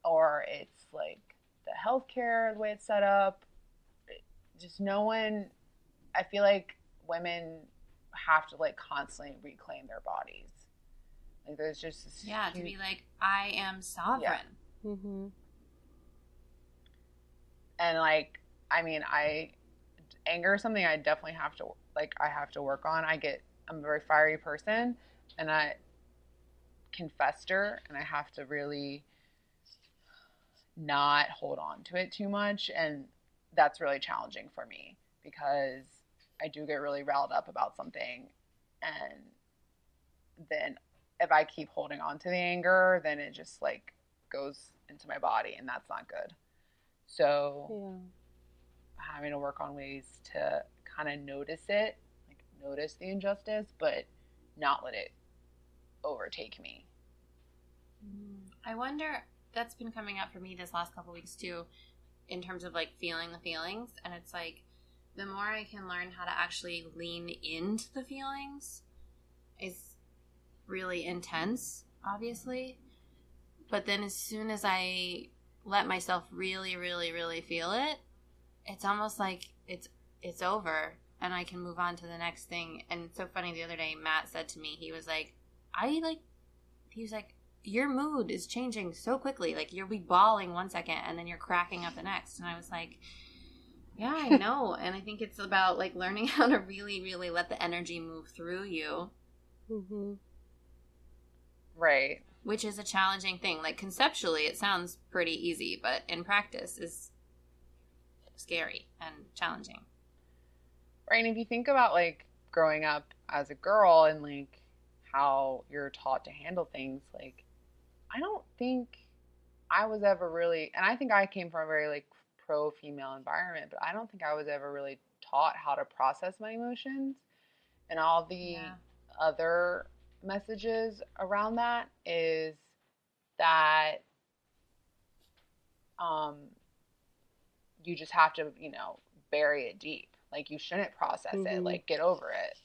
C: or it's like the healthcare, the way it's set up. Just no one, I feel like women have to like constantly reclaim their bodies like there's just
B: yeah huge... to be like I am sovereign. Yeah. Mm-hmm.
C: And like I mean I anger is something I definitely have to like I have to work on. I get I'm a very fiery person and I can fester and I have to really not hold on to it too much and that's really challenging for me because I do get really riled up about something and then if I keep holding on to the anger, then it just like goes into my body, and that's not good. So, yeah. having to work on ways to kind of notice it, like notice the injustice, but not let it overtake me. Mm-hmm.
B: I wonder that's been coming up for me this last couple weeks too, in terms of like feeling the feelings, and it's like the more I can learn how to actually lean into the feelings is really intense, obviously. But then as soon as I let myself really, really, really feel it, it's almost like it's it's over and I can move on to the next thing. And it's so funny the other day Matt said to me, he was like, I like he was like, Your mood is changing so quickly. Like you'll be bawling one second and then you're cracking up the next. And I was like, Yeah, I know. and I think it's about like learning how to really, really let the energy move through you. Mm-hmm.
C: Right.
B: Which is a challenging thing. Like conceptually, it sounds pretty easy, but in practice is scary and challenging.
C: Right. And if you think about like growing up as a girl and like how you're taught to handle things, like I don't think I was ever really, and I think I came from a very like pro female environment, but I don't think I was ever really taught how to process my emotions and all the yeah. other messages around that is that um, you just have to, you know, bury it deep. Like you shouldn't process mm-hmm. it. Like get over it.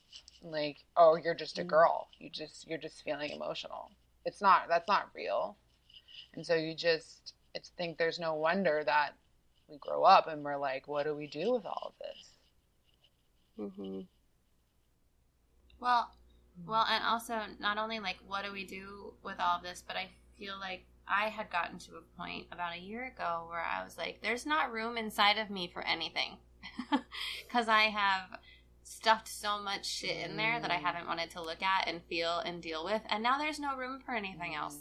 C: Like oh, you're just a mm-hmm. girl. You just you're just feeling emotional. It's not. That's not real. And so you just it's think there's no wonder that we grow up and we're like, what do we do with all of this?
B: Mm-hmm. Well, well, and also not only like what do we do with all of this, but I feel like I had gotten to a point about a year ago where I was like, there's not room inside of me for anything. Because I have stuffed so much shit in there that I mm. haven't wanted to look at and feel and deal with. And now there's no room for anything else.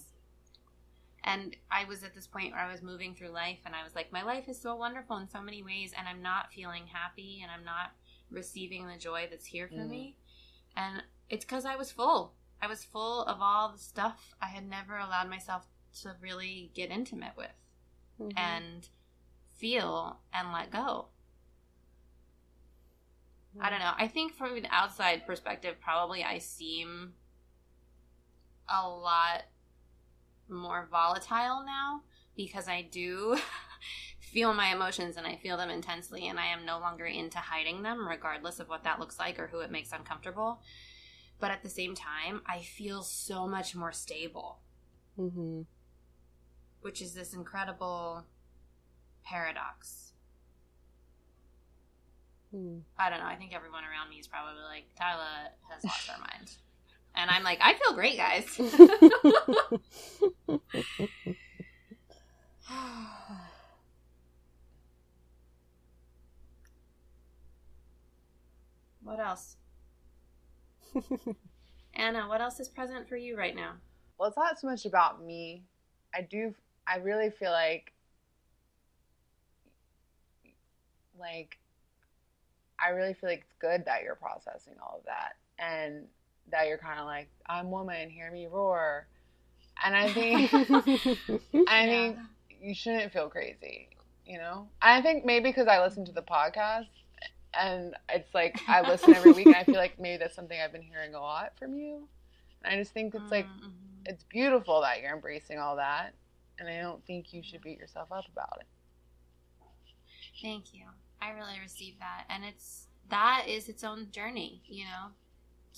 B: And I was at this point where I was moving through life and I was like, my life is so wonderful in so many ways, and I'm not feeling happy and I'm not receiving the joy that's here for mm. me. And it's because I was full. I was full of all the stuff I had never allowed myself to really get intimate with mm-hmm. and feel and let go. I don't know. I think from an outside perspective, probably I seem a lot more volatile now because I do feel my emotions and I feel them intensely and I am no longer into hiding them regardless of what that looks like or who it makes uncomfortable but at the same time, I feel so much more stable. Mm-hmm. Which is this incredible paradox. Mm. I don't know. I think everyone around me is probably like, Tyla has lost her mind. And I'm like, I feel great, guys. what else? Anna, what else is present for you right now?
C: Well, it's not so much about me. I do, I really feel like, like, I really feel like it's good that you're processing all of that and that you're kind of like, I'm woman, hear me roar. And I think, I think you shouldn't feel crazy, you know? I think maybe because I listen to the podcast and it's like I listen every week and I feel like maybe that's something I've been hearing a lot from you. And I just think it's like,
B: Mm-hmm.
C: it's beautiful that you're embracing all that. And I don't think you should beat yourself up about it.
B: Thank you. I really received that. And it's that is its own journey, you know.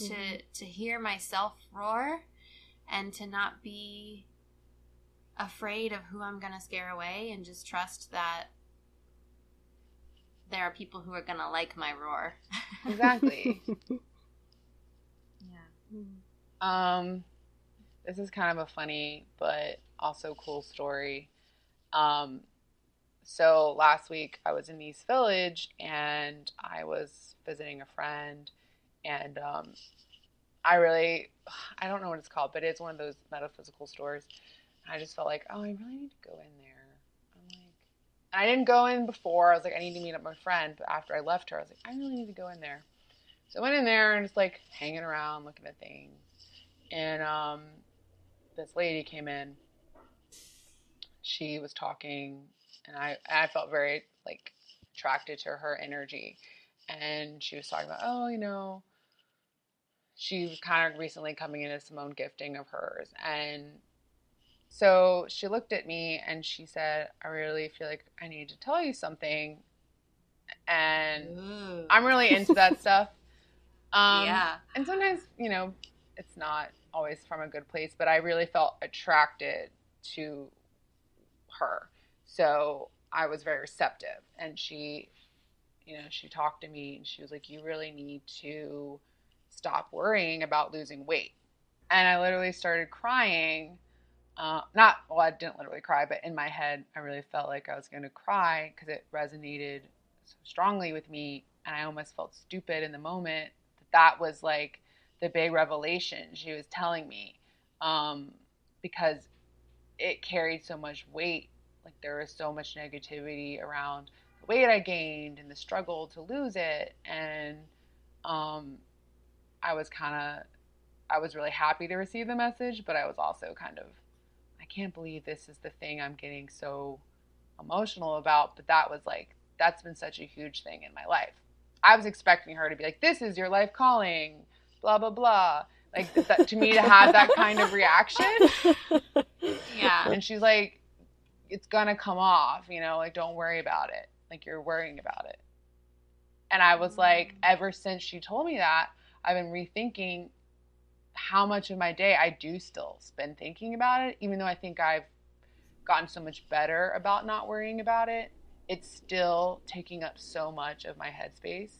B: To
A: Mhm.
B: to hear myself roar and to not be afraid of who I'm going to scare away and just trust that there are people who are going to like my roar.
C: Exactly.
B: yeah.
C: Um, this is kind of a funny but also cool story. Um, so last week I was in East Village and I was visiting a friend, and um, I really, I don't know what it's called, but it's one of those metaphysical stores. I just felt like, oh, I really need to go in there. I'm like, I didn't go in before. I was like, I need to meet up my friend. But after I left her, I was like, I really need to go in there. So I went in there and just like hanging around, looking at things. And um, this lady came in. She was talking, and I I felt very like attracted to her energy. And she was talking about, oh, you know, she was kind of recently coming into some Simone gifting of hers, and so she looked at me and she said, I really feel like I need to tell you something. And
B: Ooh.
C: I'm really into that stuff. Um,
B: yeah.
C: and sometimes you know it's not always from a good place but i really felt attracted to her so i was very receptive. And she you know she talked to me and she was like you really need to stop worrying about losing weight. And i literally started crying. Uh, not well i didn't literally cry but in my head i really felt like i was going to cry because it resonated so strongly with me. And i almost felt stupid in the moment that that was like the big revelation she was telling me um, because it carried so much weight like there was so much negativity around the weight i gained and the struggle to lose it and um, i was kind of i was really happy to receive the message but i was also kind of i can't believe this is the thing i'm getting so emotional about but that was like that's been such a huge thing in my life I was expecting her to be like, "This is your life calling," blah blah blah. Like that, to me to have that kind of reaction,
B: Yeah.
C: and she's like, "It's gonna come off, you know. Like don't worry about it. Like you're worrying about it." And I was like, ever since she told me that, I've been rethinking how much of my day I do still spend thinking about it, even though I think I've gotten so much better about not worrying about it it's still taking up so much of my headspace.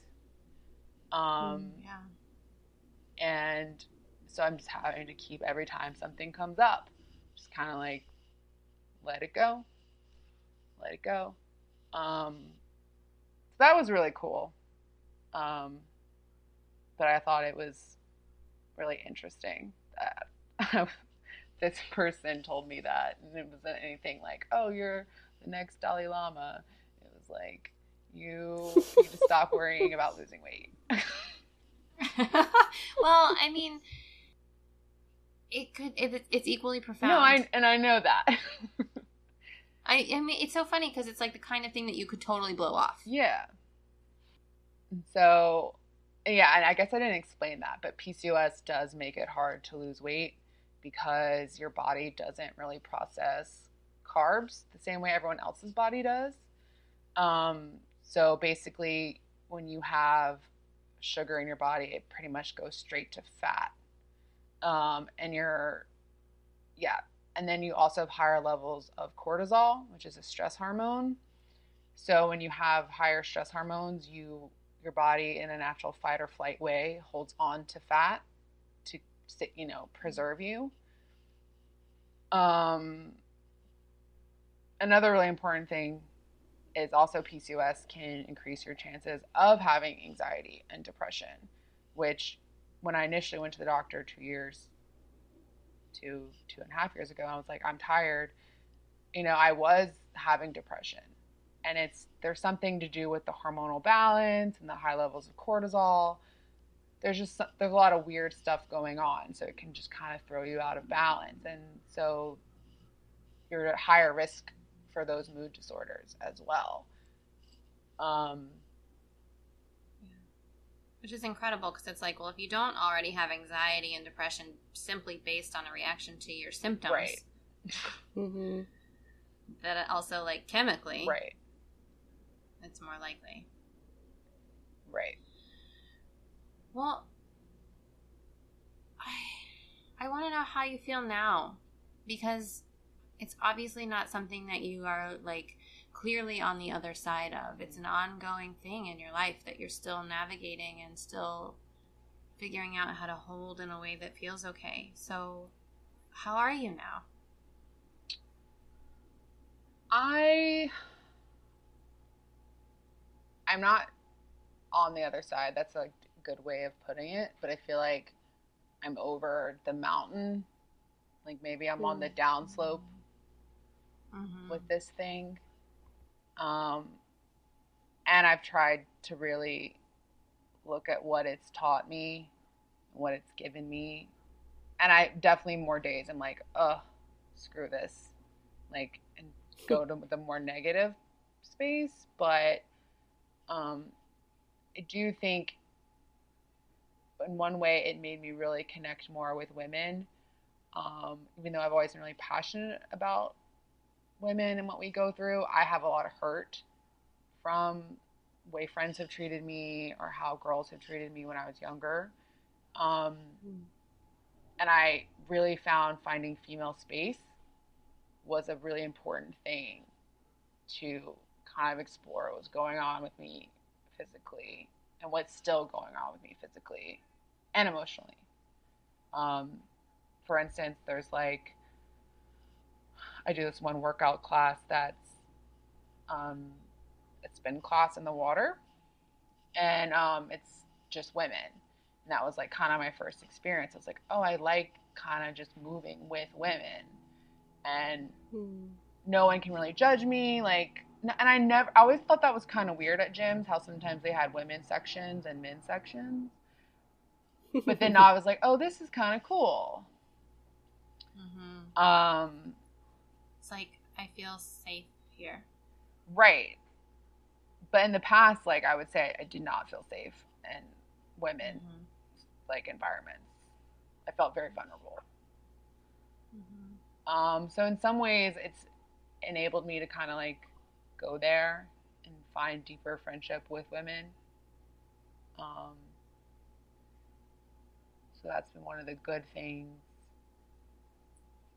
C: Um,
B: yeah.
C: and so I'm just having to keep every time something comes up, just kind of like let it go, let it go. Um, so that was really cool. Um, but I thought it was really interesting that this person told me that, and it wasn't anything like, "Oh, you're the next Dalai Lama." It was like, "You need to stop worrying about losing weight."
B: well, I mean, it could. It, it's equally profound.
C: No, I and I know that.
B: I, I mean, it's so funny because it's like the kind of thing that you could totally blow off.
C: yeah. So, yeah, and I guess I didn't explain that, but PCOS does make it hard to lose weight because your body doesn't really process carbs the same way everyone else's body does. Um, so basically, when you have sugar in your body, it pretty much goes straight to fat. Um, and you're, yeah, and then you also have higher levels of cortisol, which is a stress hormone. So when you have higher stress hormones, you your body in a natural fight or flight way holds on to fat to you know, preserve you. Um, another really important thing is also PCOS can increase your chances of having anxiety and depression, which when I initially went to the doctor two years, two, two and a half years ago, I was like, I'm tired. You know, I was having depression. And it's there's something to do with the hormonal balance and the high levels of cortisol. There's just there's a lot of weird stuff going on, so it can just kind of throw you out of balance. And so you're at higher risk for those mood disorders as well. Um,
B: Which is incredible because it's like, well, if you don't already have anxiety and depression simply based on a reaction to your symptoms,
C: Right.
A: Mm-hmm.
B: that also like chemically,
C: right,
B: it's more likely.
C: right.
B: Well, I I want to know how you feel now because it's obviously not something that you are like clearly on the other side of. It's an ongoing thing in your life that you're still navigating and still figuring out how to hold in a way that feels okay. So, how are you now?
C: I I'm not on the other side. That's a good way of putting it, but I feel like I'm over the mountain. Like maybe I'm on the downslope
B: Mm-hmm.
C: with this thing. Um and I've tried to really look at what it's taught me, what it's given me. And I definitely more days I'm like, "Ugh, screw this." Like and go to the more negative space, but um, I do think in one way it made me really connect more with women. Um, even though I've always been really passionate about women and what we go through, I have a lot of hurt from way friends have treated me or how girls have treated me when I was younger. Um, and I really found finding female space was a really important thing to kind of explore what was going on with me physically and what's still going on with me physically and emotionally. Um, for instance, there's like, I do this one workout class that's um, a spin class in the water, and um, it's just women. And that was like kind of my first experience. I was like, oh, I like kind of just moving with women and no one can really judge me like and i never i always thought that was kind of weird at gyms how sometimes they had women's sections and men's sections but then i was like oh this is kind of cool
B: Mm-hmm.
C: um
B: It's like I feel safe here.
C: right but in the past like i would say i did not feel safe in women
B: Mhm.
C: like environments i felt very vulnerable
B: Mhm.
C: Um, so in some ways, it's enabled me to kind of like go there and find deeper friendship with women. Um, so that's been one of the good things.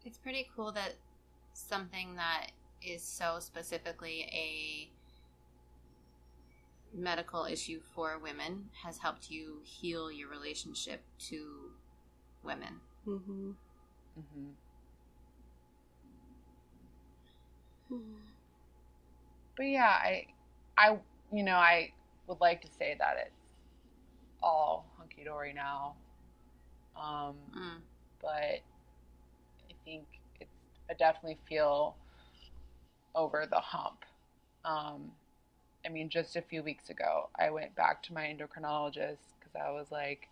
B: It's pretty cool that something that is so specifically a medical issue for women has helped you heal your relationship to women.
A: Mm-hmm.
C: hmm But yeah, I, I, you know, I would like to say that it's all hunky dory now. Um,
B: Mm.
C: but I think it's I definitely feel over the hump. Um, I mean, just a few weeks ago, I went back to my endocrinologist because I was like,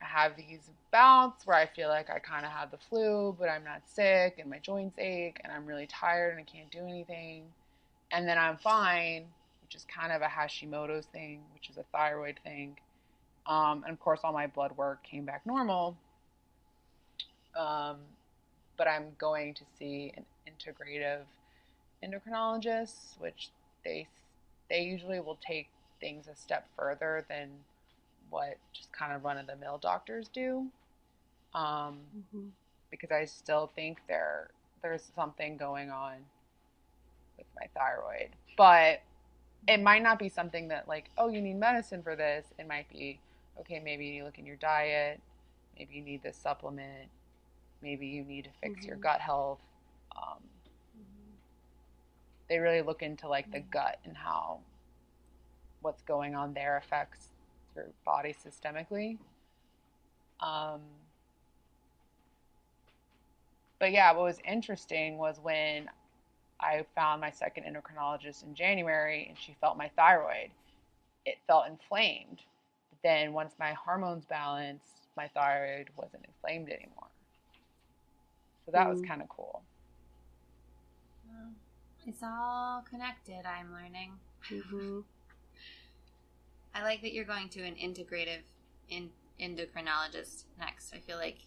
C: I have these bouts where I feel like I kind of have the flu, but I'm not sick, and my joints ache, and I'm really tired, and I can't do anything. And then I'm fine, which is kind of a Hashimoto's thing, which is a thyroid thing. Um, and of course, all my blood work came back normal. Um, but I'm going to see an integrative endocrinologist, which they they usually will take things a step further than what just kind of run of the mill doctors do. Um,
A: Mm-hmm.
C: because I still think there there's something going on with my thyroid. But it might not be something that like, oh, you need medicine for this. It might be okay, maybe you look in your diet maybe you need this supplement, maybe you need to fix your
A: Mhm.
C: gut health. Um, they really look into like the gut and how what's going on there affects your body systemically. Um, but yeah, what was interesting was when I found my second endocrinologist in January and she felt my thyroid. It felt inflamed. But then once my hormones balanced, my thyroid wasn't inflamed anymore. So that was
A: Mm.
C: kind of cool.
B: Well, It's all connected, I'm learning.
A: hmm
B: I like that you're going to an integrative in, endocrinologist next. I feel like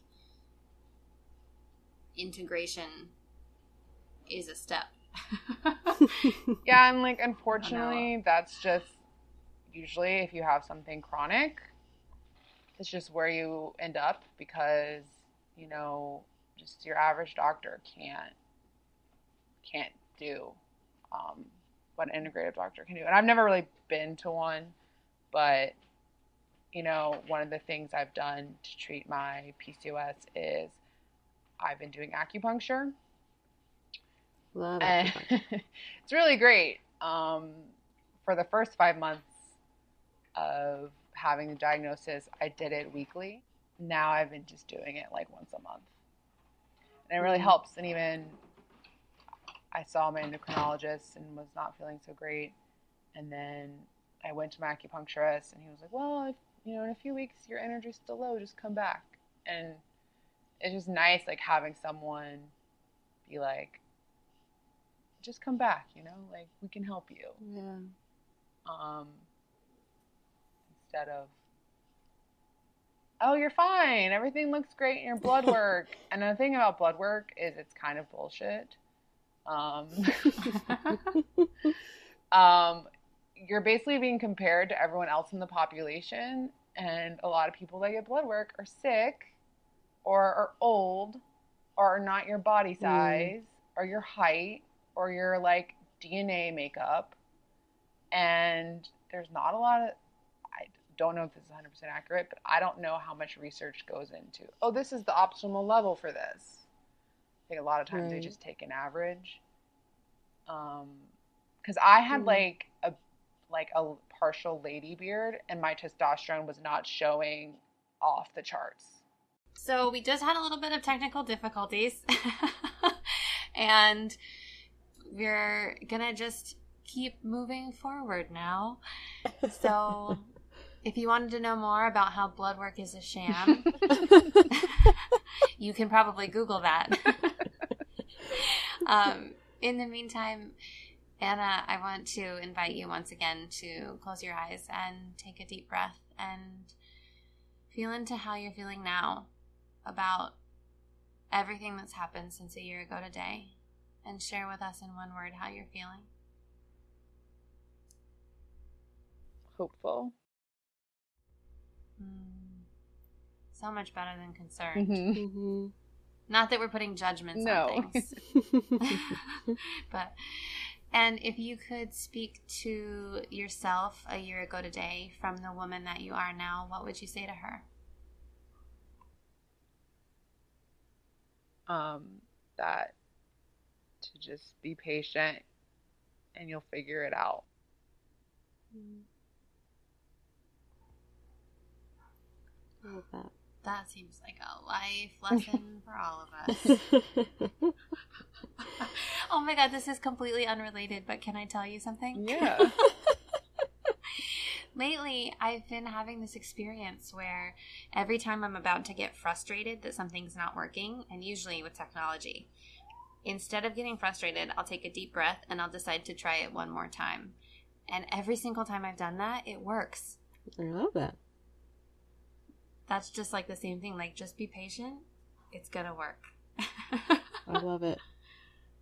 B: integration is a step.
C: Yeah, and like unfortunately, that's just usually if you have something chronic, it's just where you end up because you know just your average doctor can't can't do um, what an integrative doctor can do. And I've never really been to one, but you know, one of the things I've done to treat my PCOS is I've been doing acupuncture
A: Love
C: and
A: acupuncture.
C: it's really great. Um, for the first five months of having the diagnosis, I did it weekly. Now I've been just doing it like once a month, and it really
A: Mhm.
C: helps. And even I saw my endocrinologist and was not feeling so great, and then I went to my acupuncturist, and he was like, "Well, if you know, in a few weeks your energy's still low, just come back." And it's just nice, like having someone be like, just come back, you know, like we can help you.
A: yeah.
C: Um, instead of, oh, you're fine, everything looks great in your blood work. and the thing about blood work is it's kind of bullshit. Um, um, you're basically being compared to everyone else in the population, and a lot of people that get blood work are sick, or are old, or are not your body size, or your height, or your like DNA makeup, and there's not a lot of. Don't know if this is 100% accurate, but I don't know how much research goes into. Oh, this is the optimal level for this. I think a lot of times they just take an average. Um, because I had
A: Mhm.
C: like a like a partial lady beard, and my testosterone was not showing off the charts.
B: So we just had a little bit of technical difficulties. and we're gonna just keep moving forward now. So if you wanted to know more about how blood work is a sham, you can probably Google that. um, in the meantime, Anna, I want to invite you once again to close your eyes and take a deep breath and feel into how you're feeling now about everything that's happened since a year ago today and share with us in one word how you're feeling.
C: Hopeful.
B: Mm. So much better than concerned.
C: Mhm.
A: hmm
B: Not that we're putting judgments
C: No.
B: on things. but and if you could speak to yourself a year ago today from the woman that you are now, what would you say to her?
C: um, that to just be patient and you'll figure it out.
A: I love that.
B: That seems like a life lesson for all of us. oh my god, this is completely unrelated, but can I tell you something?
C: Yeah.
B: Lately, I've been having this experience where every time I'm about to get frustrated that something's not working, and usually with technology, instead of getting frustrated, I'll take a deep breath and I'll decide to try it one more time. And every single time I've done that, it works.
A: I love that.
B: That's just like the same thing. Like, just be patient. It's gonna work.
A: I love it.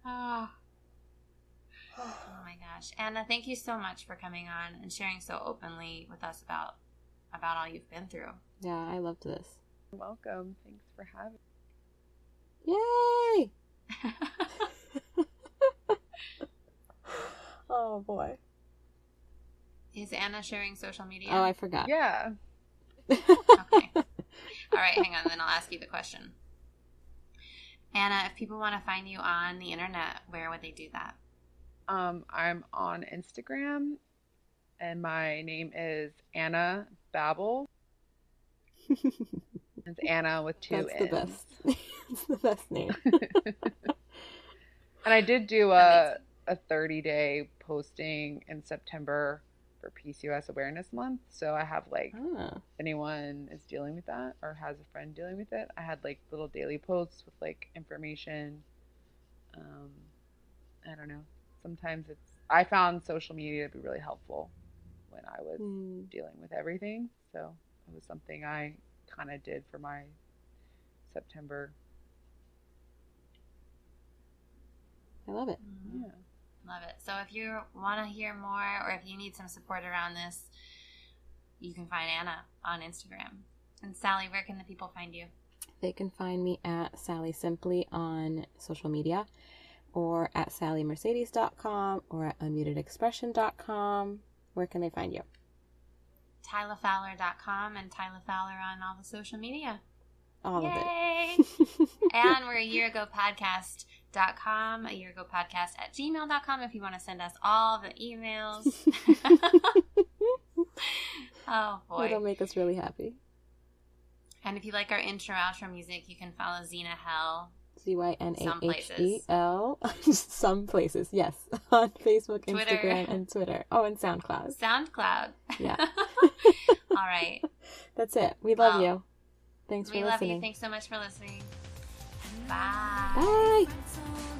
B: Ah. Oh my gosh. Anna, thank you so much for coming on and sharing so openly with us about about all you've been through.
A: Yeah, I loved this.
C: You're welcome. Thanks for having me.
A: Yay! oh boy.
B: Is Anna sharing social media?
A: Oh, I forgot.
C: Yeah.
B: Okay. All right, hang on. Then I'll ask you the question. Anna, if people want to find you on the internet, where would they do that?
C: Um, I'm on Instagram, and my name is Anna Babel. it's Anna with two
A: That's the
C: N's.
A: best. it's the best name.
C: And I did do a a 30 day posting in September for PCOS Awareness Month. So I have like
A: Ah,
C: if anyone is dealing with that or has a friend dealing with it, I had like little daily posts with like information. Um, I don't know. Sometimes it's I found social media to be really helpful when I was
A: hmm.
C: dealing with everything. So it was something I kind of did for my September.
A: I love it.
C: Yeah.
B: Love it. So if you want to hear more or if you need some support around this, you can find Anna on Instagram. And Sally, where can the people find you?
A: They can find me at Sally Simply on social media or at sallymercedes.com or at unmutedexpression.com. Where can they find you?
B: TylaFowler.com and Tyla Fowler on all the social media.
A: All
B: Yay!
A: of it.
B: and we're a year ago podcast.com, a year ago podcast at gmail.com if you want to send us all the emails. oh boy.
A: It'll make us really happy.
B: And if you like our intro outro music, you can follow Xena Hell.
A: Z Y N A H E
B: places.
A: L. Some places, yes. On Facebook,
B: Twitter.
A: Instagram, and Twitter. Oh, and SoundCloud.
B: SoundCloud.
A: Yeah.
B: all right.
A: That's it. We love
B: Well,
A: you. Thanks
B: We
A: for
B: love
A: listening.
B: you. Thanks so much for listening. Bye.
A: Bye.
D: Friends all around.